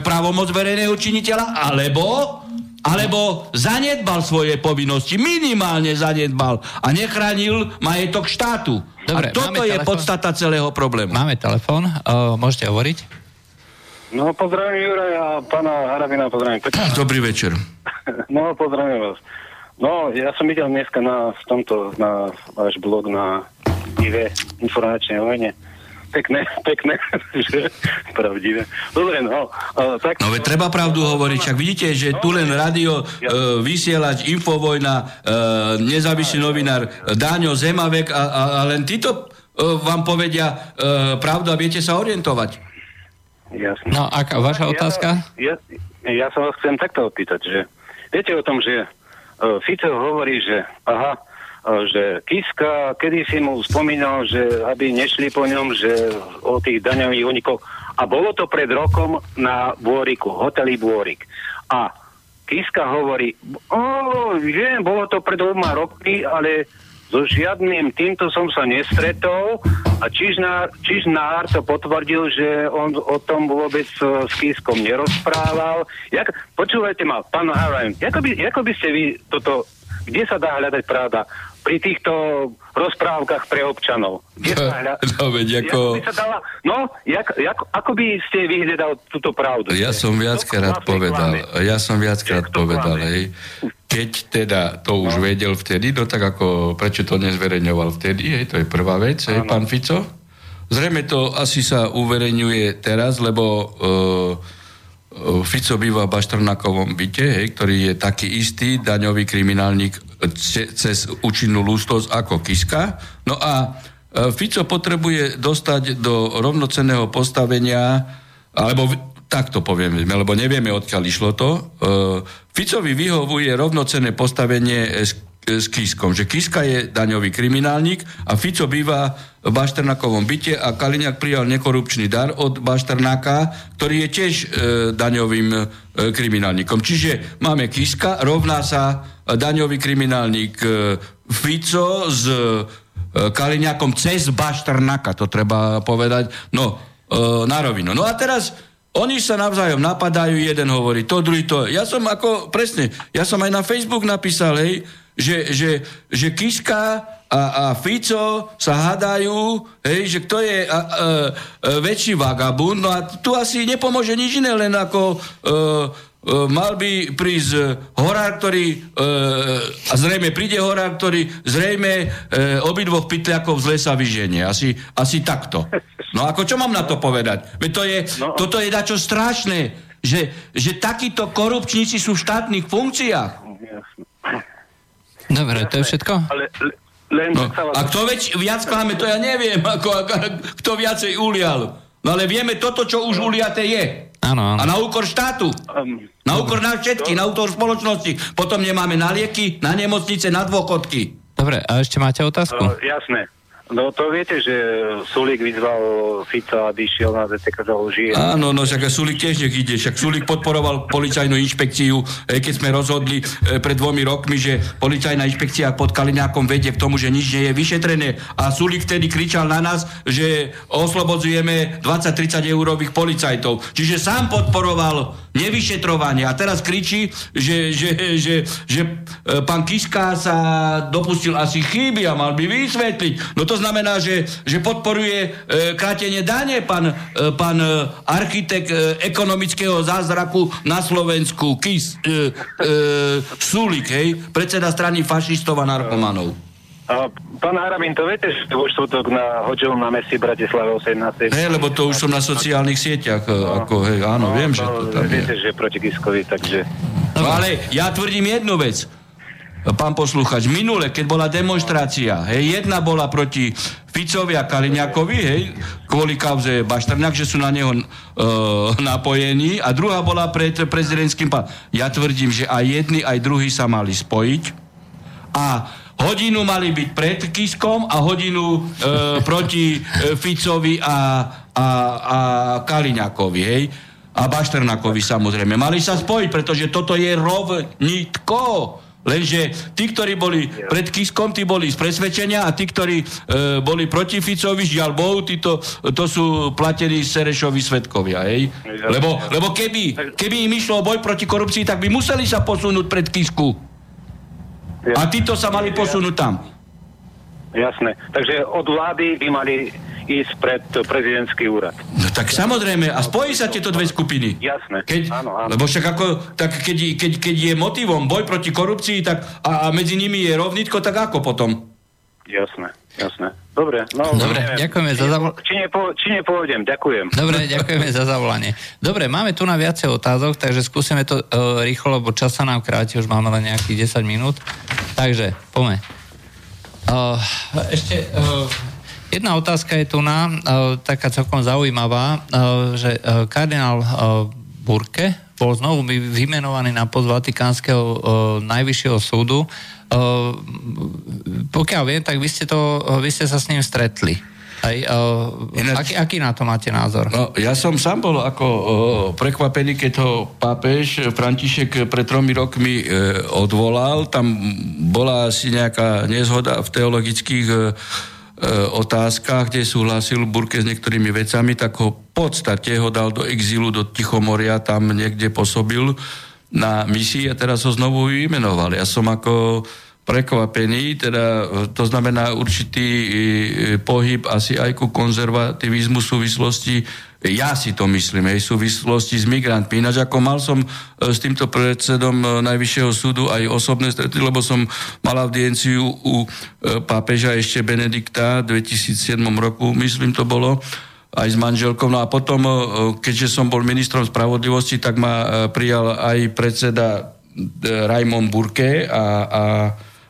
právomoc verejného činiteľa, alebo alebo zanedbal svoje povinnosti, minimálne zanedbal a nechránil majetok štátu. Dobre, a toto je telefón? podstata celého problému. Máme telefón, uh, môžete hovoriť? No, pozdravím Juraj a pána Harabina, pozdravím. Dobrý večer. No, pozdravím vás. No, ja som videl dneska na, v tomto, na váš blog na IV informačnej vojne pekné, pekné, že pravdivé. Dobre, no. Uh, tak, no veď treba pravdu hovoriť, však vidíte, že no, tu len radio, ja, uh, vysielač, infovojna, uh, nezávislý novinár Dáňo Zemavek a, a, a len títo uh, vám povedia uh, pravdu a viete sa orientovať. Jasne. No a vaša otázka? Ja, ja, ja sa vás chcem takto opýtať, že viete o tom, že uh, Fico hovorí, že aha, že Kiska kedy si mu spomínal, že aby nešli po ňom, že o tých daňových unikov. A bolo to pred rokom na Bôriku, hoteli Bôrik. A Kiska hovorí, o, viem, bolo to pred dvoma rokmi, ale so žiadnym týmto som sa nestretol a Čižnár, Čižnár to potvrdil, že on o tom vôbec s Kiskom nerozprával. Jak, počúvajte ma, pán Harajn, ako by, ako by ste vy toto, kde sa dá hľadať pravda? Pri týchto rozprávkach pre občanov. Kde sa hľa... No, veď ako... by sa dala... No, jak, jak, ako by ste vyhľadal túto pravdu? Ja som viackrát povedal, ja som viackrát povedal, hej, keď teda to už vedel vtedy, no tak ako, prečo to nezverejňoval vtedy, hej, to je prvá vec, hej, pán Fico? Zrejme to asi sa uverejňuje teraz, lebo uh, Fico býva v Baštrnakovom byte, hej, ktorý je taký istý daňový kriminálnik cez účinnú lústosť ako Kiska. No a e, Fico potrebuje dostať do rovnocenného postavenia, alebo tak to povieme, lebo nevieme, odkiaľ išlo to. E, Ficovi vyhovuje rovnocenné postavenie s Kiskom, že Kiska je daňový kriminálnik a Fico býva v Bašternakovom byte a Kaliňák prijal nekorupčný dar od Bašternáka, ktorý je tiež e, daňovým e, kriminálnikom. Čiže máme Kiska, rovná sa daňový kriminálnik e, Fico s e, Kaliňákom cez Bašternaka, to treba povedať, no, e, na rovinu. No a teraz oni sa navzájom napadajú, jeden hovorí to, druhý to. Ja som ako, presne, ja som aj na Facebook napísal, hej, že, že, že Kiska a, a Fico sa hádajú, hej, že kto je a, a, a, väčší vagabund, no a tu asi nepomôže nič iné, len ako a, Uh, mal by prísť horár, ktorý, uh, a zrejme príde horár, ktorý zrejme uh, obidvoch pytliakov z lesa vyženie. Asi, asi takto. No ako čo mám na to povedať? Veď to je, no. Toto je dačo strašné, že, že takíto korupčníci sú v štátnych funkciách. Dobre, to je všetko? Ale, len no, a kto več, viac klame, to ja neviem, ako, ako, kto viacej ulial. No ale vieme toto, čo už uliate je. Áno, áno. A na úkor štátu. Um, na úkor nás všetky, na úkor spoločnosti. Potom nemáme na lieky, na nemocnice, na dôchodky. Dobre, a ešte máte otázku? Uh, jasné. No to viete, že Sulík vyzval Fica, aby šiel na ZTK za lži. Áno, no však Sulík tiež nech ide. Však Sulík podporoval policajnú inšpekciu, e, keď sme rozhodli e, pred dvomi rokmi, že policajná inšpekcia pod Kaliňákom vedie k tomu, že nič nie je vyšetrené. A Sulík vtedy kričal na nás, že oslobodzujeme 20-30 eurových policajtov. Čiže sám podporoval nevyšetrovanie. A teraz kričí, že, že, že, že e, pán Kiska sa dopustil asi chyby a mal by vysvetliť. No to to znamená, že, že podporuje e, krátenie dane pán, e, pán e, architekt e, ekonomického zázraku na Slovensku, KIS, e, e, Sulik, hej, predseda strany fašistov a narkomanov. A, pán Harabin, to viete, že vo štvrtok na Hoďovom na mesi Bratislave 18. Hej, lebo to už som na sociálnych sieťach, e, no, ako, hej, áno, no, viem, že to tam viete, je. že proti Kiskovi, takže... No, ale ja tvrdím jednu vec pán posluchač, minule, keď bola demonstrácia, hej, jedna bola proti Ficovi a Kaliňakovi, hej, kvôli kauze Baštrňák, že sú na neho e, napojení, a druhá bola pred prezidentským pán. Ja tvrdím, že aj jedni, aj druhý sa mali spojiť a hodinu mali byť pred Kiskom a hodinu e, proti e, Ficovi a, a, a Kaliňakovi, hej a Bašternakovi samozrejme. Mali sa spojiť, pretože toto je rovnitko. Lenže tí, ktorí boli pred Kiskom, tí boli z presvedčenia a tí, ktorí e, boli proti Ficovi, žiaľ Bohu, títo, to sú platení Serešovi svetkovia. Hej? Lebo, lebo keby, keby im išlo boj proti korupcii, tak by museli sa posunúť pred Kisku. A títo sa mali posunúť tam. Jasné. Takže od vlády by mali ísť pred prezidentský úrad. No tak samozrejme, a spojí sa tieto dve skupiny. Jasné. Keď, áno, áno. Lebo však ako, tak keď, keď, keď je motivom boj proti korupcii, tak a, a medzi nimi je rovnitko, tak ako potom? Jasné, jasné. Dobre, no, Dobre, neviem. ďakujeme či za zavolanie. Či, nepo, či nepôjdem, ďakujem. Dobre, ďakujeme za zavolanie. Dobre, máme tu na viacej otázok, takže skúsime to uh, rýchlo, lebo čas sa nám kráti, už máme len nejakých 10 minút. Takže, poďme. Uh, ešte uh, Jedna otázka je tu na, uh, taká celkom zaujímavá, uh, že uh, kardinál Burke bol znovu vymenovaný na post Vatikánskeho najvyššieho súdu. Pokiaľ viem, tak vy ste, to, vy ste sa s ním stretli. Aj, uh, Ináč, aký, aký na to máte názor? No, ja som sám bol ako uh, prekvapený, keď ho pápež František pred tromi rokmi uh, odvolal. Tam bola asi nejaká nezhoda v teologických uh, otázkach, kde súhlasil Burke s niektorými vecami, tak ho v podstate ho dal do exílu, do Tichomoria, tam niekde pôsobil na misii a teraz ho znovu vymenoval. Ja som ako prekvapení, teda to znamená určitý e, pohyb asi aj ku konzervativizmu v súvislosti, ja si to myslím, aj v súvislosti s migrantmi. Ináč ako mal som e, s týmto predsedom e, Najvyššieho súdu aj osobné strety, lebo som mal audienciu u pápeža ešte Benedikta v 2007 roku, myslím to bolo, aj s manželkou. No a potom, keďže som bol ministrom spravodlivosti, tak ma prijal aj predseda Raimond Burke a, a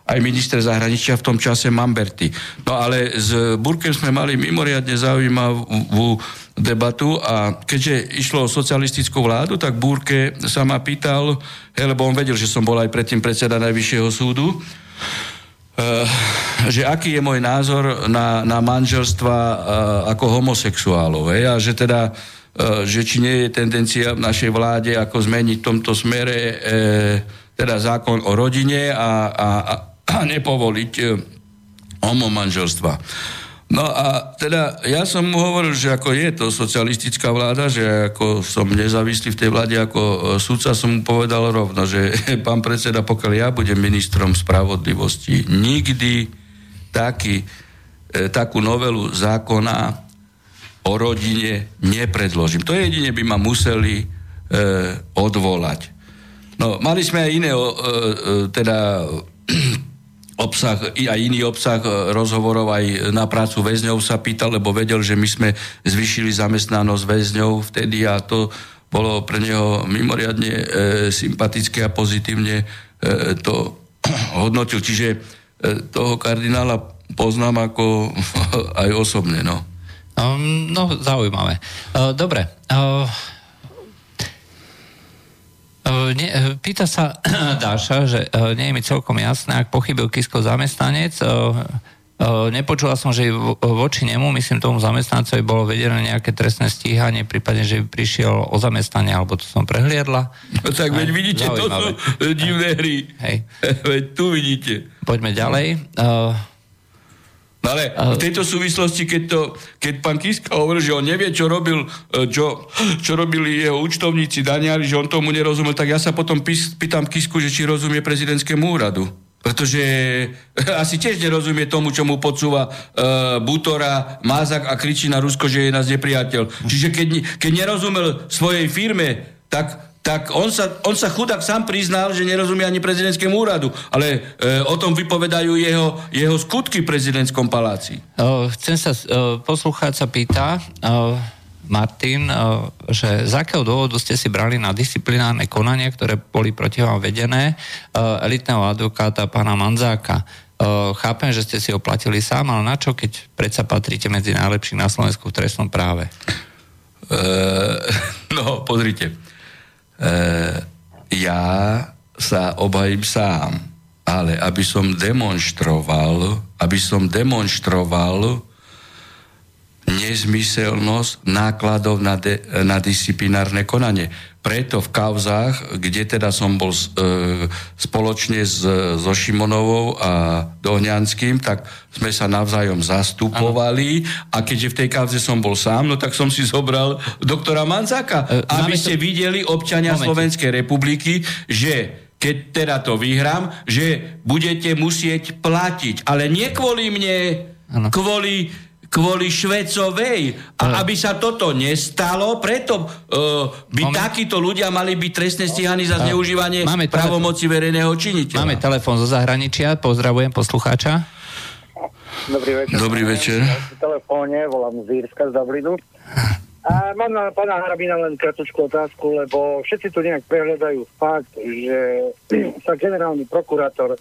aj minister zahraničia v tom čase Mamberty. No ale s Burkem sme mali mimoriadne zaujímavú debatu a keďže išlo o socialistickú vládu, tak Burke sa ma pýtal, hej, lebo on vedel, že som bol aj predtým predseda Najvyššieho súdu, Uh, že aký je môj názor na, na manželstva uh, ako homosexuálov. Hej, a že teda, uh, že či nie je tendencia v našej vláde ako zmeniť v tomto smere teda zákon o rodine a, a, a nepovoliť e, homomanželstva. No a teda ja som mu hovoril, že ako je to socialistická vláda, že ako som nezávislý v tej vláde ako e, sudca, som mu povedal rovno, že pán predseda, pokiaľ ja budem ministrom spravodlivosti, nikdy taký, e, takú novelu zákona o rodine nepredložím. To jedine by ma museli e, odvolať. No, mali sme aj iné, e, e, teda obsah, aj iný obsah e, rozhovorov aj na prácu väzňov sa pýtal, lebo vedel, že my sme zvyšili zamestnanosť väzňov vtedy a to bolo pre neho mimoriadne e, sympatické a pozitívne e, to hodnotil. Čiže e, toho kardinála poznám ako aj osobne. No, um, no zaujímavé. Uh, dobre. Ne, e, pýta sa Dáša, že e, nie je mi celkom jasné, ak pochybil Kisko zamestnanec, e, nepočula som, že voči nemu, myslím tomu zamestnancovi, bolo vedené nejaké trestné stíhanie, prípadne, že by prišiel o zamestnanie, alebo to som prehliadla. No tak veď vidíte, to sú divné hry. Hej. Veď tu vidíte. Poďme ďalej. Uh, No ale v tejto súvislosti, keď, to, keď pán Kiska hovoril, že on nevie, čo, robil, e, čo, čo robili jeho účtovníci, daniari, že on tomu nerozumel, tak ja sa potom pís, pýtam Kisku, že či rozumie prezidentskému úradu. Pretože asi tiež nerozumie tomu, čo mu podsúva uh, Butora, Mázak a kričí na Rusko, že je nás nepriateľ. Čiže keď, keď nerozumel svojej firme, tak tak on sa, on sa chudák sám priznal, že nerozumie ani prezidentskému úradu, ale e, o tom vypovedajú jeho, jeho skutky v prezidentskom paláci. O, chcem sa, o, poslúchať sa pýta, o, Martin, o, že z akého dôvodu ste si brali na disciplinárne konanie, ktoré boli proti vám vedené, o, elitného advokáta pána Manzáka. O, chápem, že ste si oplatili sám, ale na čo, keď predsa patríte medzi najlepších na Slovensku v trestnom práve? E, no, pozrite. E, ja sa obhajím sám, ale aby som demonstroval, aby som demonstroval nezmyselnosť nákladov na, de, na disciplinárne konanie. Preto v kauzách, kde teda som bol e, spoločne s, so Šimonovou a Dohňanským, tak sme sa navzájom zastupovali ano. a keďže v tej kauze som bol sám, no tak som si zobral doktora Manzaka, e, aby ste to... videli občania Moment. Slovenskej republiky, že keď teda to vyhrám, že budete musieť platiť. Ale nie kvôli mne, ano. kvôli kvôli Švecovej. A aby sa toto nestalo, preto uh, by Moment. takíto ľudia mali byť trestne stíhaní za zneužívanie Máme pravomoci verejného činiteľa. Máme telefón zo zahraničia, pozdravujem poslucháča. Dobrý večer. Dobrý večer. V telefóne volám z Írska, z Dublinu. A mám na pána Harabina len kratučku otázku, lebo všetci tu nejak prehľadajú fakt, že sa generálny prokurátor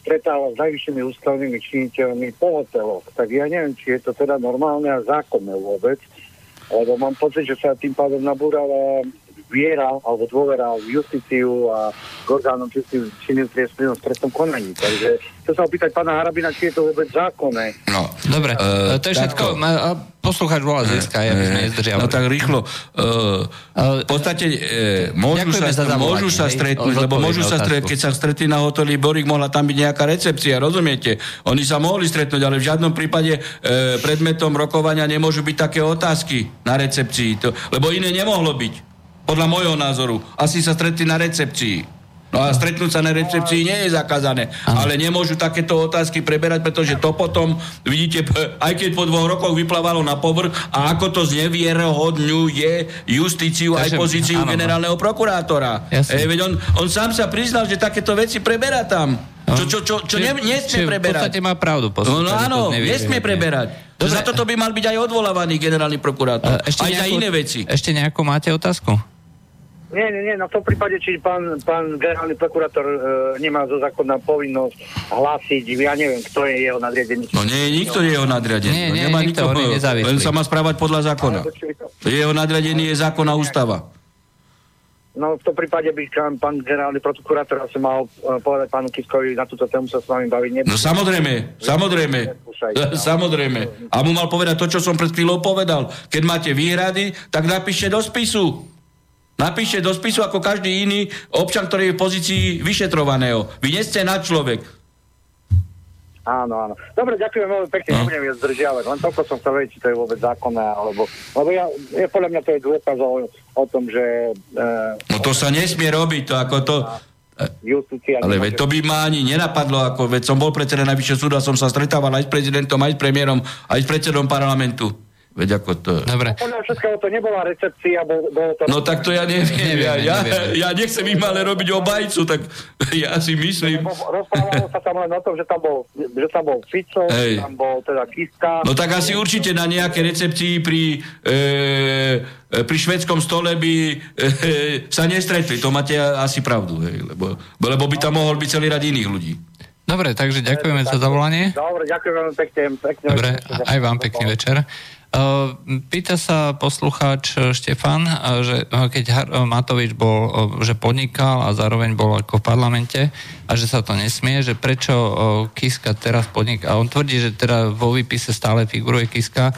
stretáva s najvyššími ústavnými činiteľmi po hoteloch. Tak ja neviem, či je to teda normálne a zákonné vôbec, lebo mám pocit, že sa tým pádom nabúrala viera alebo dôvera v justíciu a k orgánom činným trestným trestnom konaní. Takže chcem sa opýtať pána Harabina, či je to vôbec zákonné. No, Dobre, eh, to je všetko. takto. Ma- a Poslucháč volá z Irska, ja by sme Eh, nezdržiavali. No tak rýchlo. Uh, v podstate uh, môžu, za sa, zavolanie, môžu sa stretnúť, lebo môžu sa stretnúť, keď sa stretli na hoteli Borik, mohla tam byť nejaká recepcia, rozumiete? Oni sa mohli stretnúť, ale v žiadnom prípade uh, predmetom rokovania nemôžu byť také otázky na recepcii, to, lebo iné nemohlo byť. Podľa môjho názoru. Asi sa stretli na recepcii. No a stretnúť sa na recepcii nie je zakázané. Ale nemôžu takéto otázky preberať, pretože to potom, vidíte, aj keď po dvoch rokoch vyplávalo na povrch a ako to znevierohodňuje justíciu aj pozíciu áno, no. generálneho prokurátora. Jasne. E, veď on, on sám sa priznal, že takéto veci preberá tam. Čo, čo, čo, čo ne, nesmie Čiže V preberať. podstate má pravdu. No, poslucháč, no to áno, nesmie preberať. Dobre. Za toto by mal byť aj odvolávaný generálny prokurátor. E, aj za iné veci. Ešte nejakú máte otázku? Nie, nie, nie, no v tom prípade, či pán, pán generálny prokurátor e, nemá zo zákona povinnosť hlásiť, ja neviem, kto je jeho nadriadený. No nie je nikto jeho nadriadený. Nie, No, nie, nemá nikto, on je nezávislý. len sa má správať podľa zákona. Jeho nadriadený je zákon a ústava. No v tom prípade by pán, pán generálny prokurátor asi mal e, povedať pánu Kiskovi, na túto tému sa s vami baviť nebude. No samozrejme, samozrejme. Samozrejme. A mu mal povedať to, čo som pred chvíľou povedal. Keď máte výhrady, tak napíšte do spisu. Napíšte do spisu ako každý iný občan, ktorý je v pozícii vyšetrovaného. Vy nie ste na človek. Áno, áno. Dobre, ďakujem veľmi pekne, No. nebudem viac zdržiavať. Len toľko som chcel vedieť, či to je vôbec zákonné, alebo... Lebo ja, ja podľa mňa to je dôkaz o, o tom, že e, No to sa nesmie robiť, to ako to... justícia... Ale veď to by ma ani nenapadlo, ako veď som bol predseda najvyššieho súdu a som sa stretával aj s prezidentom, aj s premiérom, aj s predsedom parlamentu. Veď ako to... Dobre. Podľa všetkého to nebola recepcia, bol, bolo to... No tak to ja neviem. Nevieme, ja, ja, ja nechcem im ale robiť obajcu, tak ja si myslím... Lebo Rozprávalo sa tam len o tom, že tam bol, že tam bol Fico, Hej. tam bol teda Kiska. No tak asi určite na nejaké recepcii pri, e, e, pri švedskom stole by e, sa nestretli. To máte asi pravdu, hej, lebo, lebo by tam mohol byť celý rad iných ľudí. Dobre, takže ďakujeme za zavolanie. Dobre, ďakujem veľmi pekne. pekne Dobre, aj vám pekný večer. Uh, Pýta sa poslucháč uh, Štefan, uh, že uh, keď Matovič bol, že podnikal a zároveň bol ako v parlamente a že sa to nesmie, že prečo Kiska teraz podniká. A on tvrdí, že teda vo výpise stále figuruje Kiska.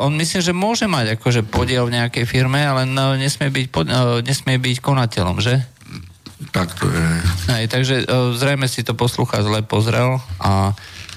On myslím, že môže mať akože podiel v nejakej firme, ale nesmie, byť pod, nesmie byť konateľom, že? Tak to je. Hej, takže zrejme si to poslucha zle pozrel a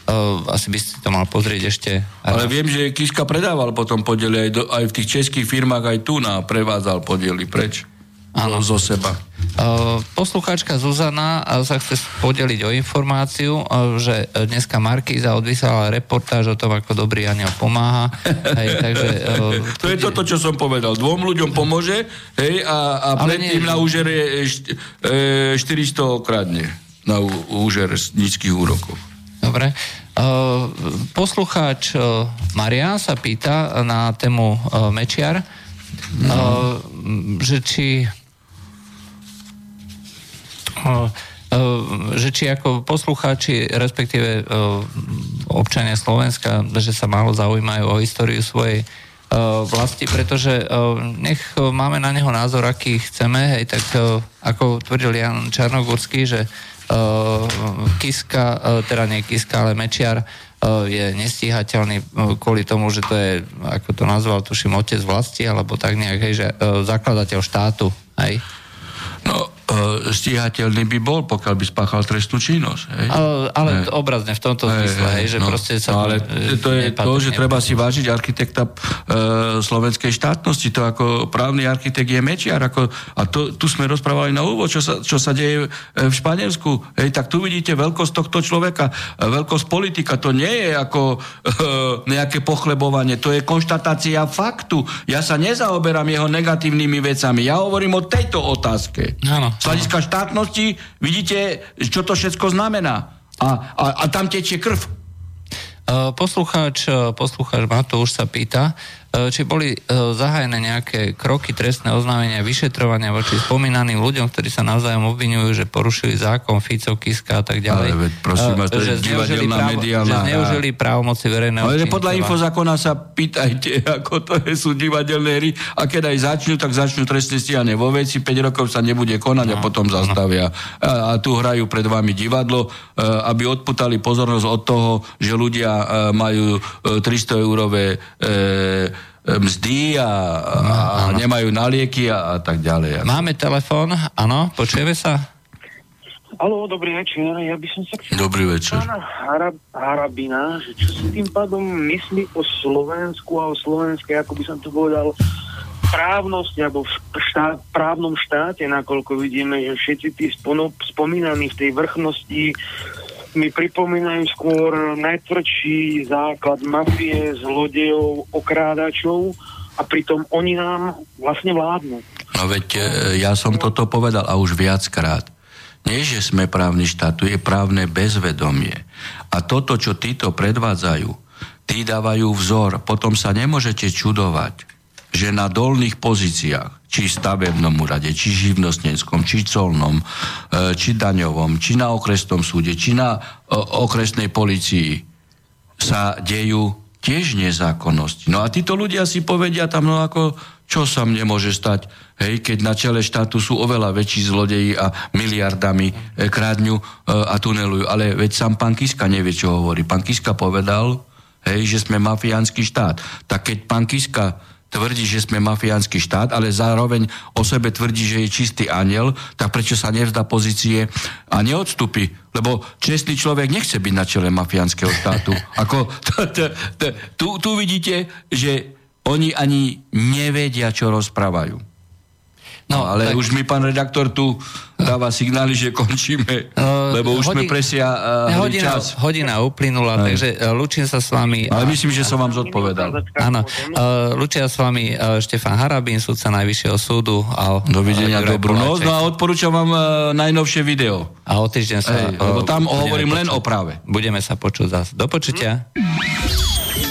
uh, asi by si to mal pozrieť ešte. Ale viem, že Kiska predával potom podiely aj, do, aj v tých českých firmách, aj tu na prevádzal podiely preč. Áno. Zo seba. Uh, Poslucháčka Zuzana uh, sa chce podeliť o informáciu, uh, že dneska Markíza odvysiela reportáž o tom, ako dobrý aniel pomáha. Hej, takže, uh, To je toto, čo som povedal. Dvom ľuďom pomôže hej, a, a Ale predtým nie- na úžer je št- e, 400 kradne. Na úžer nízkych úrokov. Dobre. Uh, poslucháč uh, Marian sa pýta na tému uh, Mečiar, uh, že či že či ako poslucháči, respektíve občania Slovenska, že sa málo zaujímajú o históriu svojej vlasti, pretože nech máme na neho názor, aký chceme, hej, tak ako tvrdil Jan Čarnogórsky, že Kiska, uh, teda nie Kiska, ale Mečiar uh, je nestíhateľný kvôli tomu, že to je, ako to nazval, tuším, otec vlasti, alebo tak nejak, hej, že zakladateľ štátu, hej. No, stíhateľný by bol, pokiaľ by spáchal trestnú činnosť. Hej? Ale, ale Hej. obrazne v tomto zmysle, hej, že proste sa... no, ale e, to je nepatrí- to, že treba si vážiť architekta e, slovenskej štátnosti. To ako právny architekt je Mečiar. Ako, a to, tu sme rozprávali na úvod, čo sa, čo sa deje e, v Španielsku. Hej, tak tu vidíte veľkosť tohto človeka, e, veľkosť politika. To nie je ako e, nejaké pochlebovanie, to je konštatácia faktu. Ja sa nezaoberám jeho negatívnymi vecami. Ja hovorím o tejto otázke. Áno. Z hľadiska štátnosti vidíte, čo to všetko znamená. A, a, a tam tečie krv. Uh, Poslucháč, uh, poslucháč Matúš sa pýta, či boli zahájené nejaké kroky trestné oznámenia, vyšetrovania voči spomínaným ľuďom, ktorí sa navzájom obvinujú, že porušili zákon Fico, Kiska a tak ďalej. Ale veď, prosím vás, to je divadelná mediálna. Že zneužili právomoci verejného Ale podľa infozákona sa pýtajte, ako to je, sú divadelné hry a keď aj začnú, tak začnú trestné stíhanie vo veci, 5 rokov sa nebude konať no, a potom zastavia. No. A, a tu hrajú pred vami divadlo, aby odputali pozornosť od toho, že ľudia majú 300 eurové mzdy a, a nemajú na lieky a, a tak ďalej. Máme telefón, áno, počujeme sa? Haló, dobrý večer. Ja by som sa chcel... Dobrý večer. Pána Harab, Harabina, že čo si tým pádom myslí o Slovensku a o slovenskej, ako by som to povedal, právnosti alebo v štát, právnom štáte, nakoľko vidíme, že všetci tí spono, spomínaní v tej vrchnosti mi pripomínajú skôr najtvrdší základ mafie, zlodejov, okrádačov a pritom oni nám vlastne vládnu. No veď e, ja som toto povedal a už viackrát. Nie, že sme právny štát, tu je právne bezvedomie. A toto, čo títo predvádzajú, tí dávajú vzor. Potom sa nemôžete čudovať, že na dolných pozíciách, či stavebnom úrade, či živnostenskom, či colnom, e, či daňovom, či na okresnom súde, či na e, okresnej policii sa dejú tiež nezákonnosti. No a títo ľudia si povedia tam, no ako, čo sa mne môže stať, hej, keď na čele štátu sú oveľa väčší zlodeji a miliardami e, krádňu a tunelujú. Ale veď sám pán Kiska nevie, čo hovorí. Pán Kiska povedal, hej, že sme mafiánsky štát. Tak keď pán Kiska tvrdí, že sme mafiánsky štát, ale zároveň o sebe tvrdí, že je čistý aniel, tak prečo sa nevzdá pozície a neodstupí? Lebo čestný človek nechce byť na čele mafiánskeho štátu. Ako, tu, tu vidíte, že oni ani nevedia, čo rozprávajú. No, ale tak... už mi pán redaktor tu dáva signály, že končíme, uh, lebo už hodin... sme presia uh, hodina, čas. Hodina uplynula, Aj. takže uh, lučím sa s vami. Ale myslím, že som vám zodpovedal. Áno, uh, lučia s vami uh, Štefan Harabín, sudca Najvyššieho súdu. A, Dovidenia, uh, dobrú noc. No a odporúčam vám uh, najnovšie video. A o týždeň sa... Ej, lebo tam hovorím počuť. len o práve. Budeme sa počuť zase. Do počutia. Hm?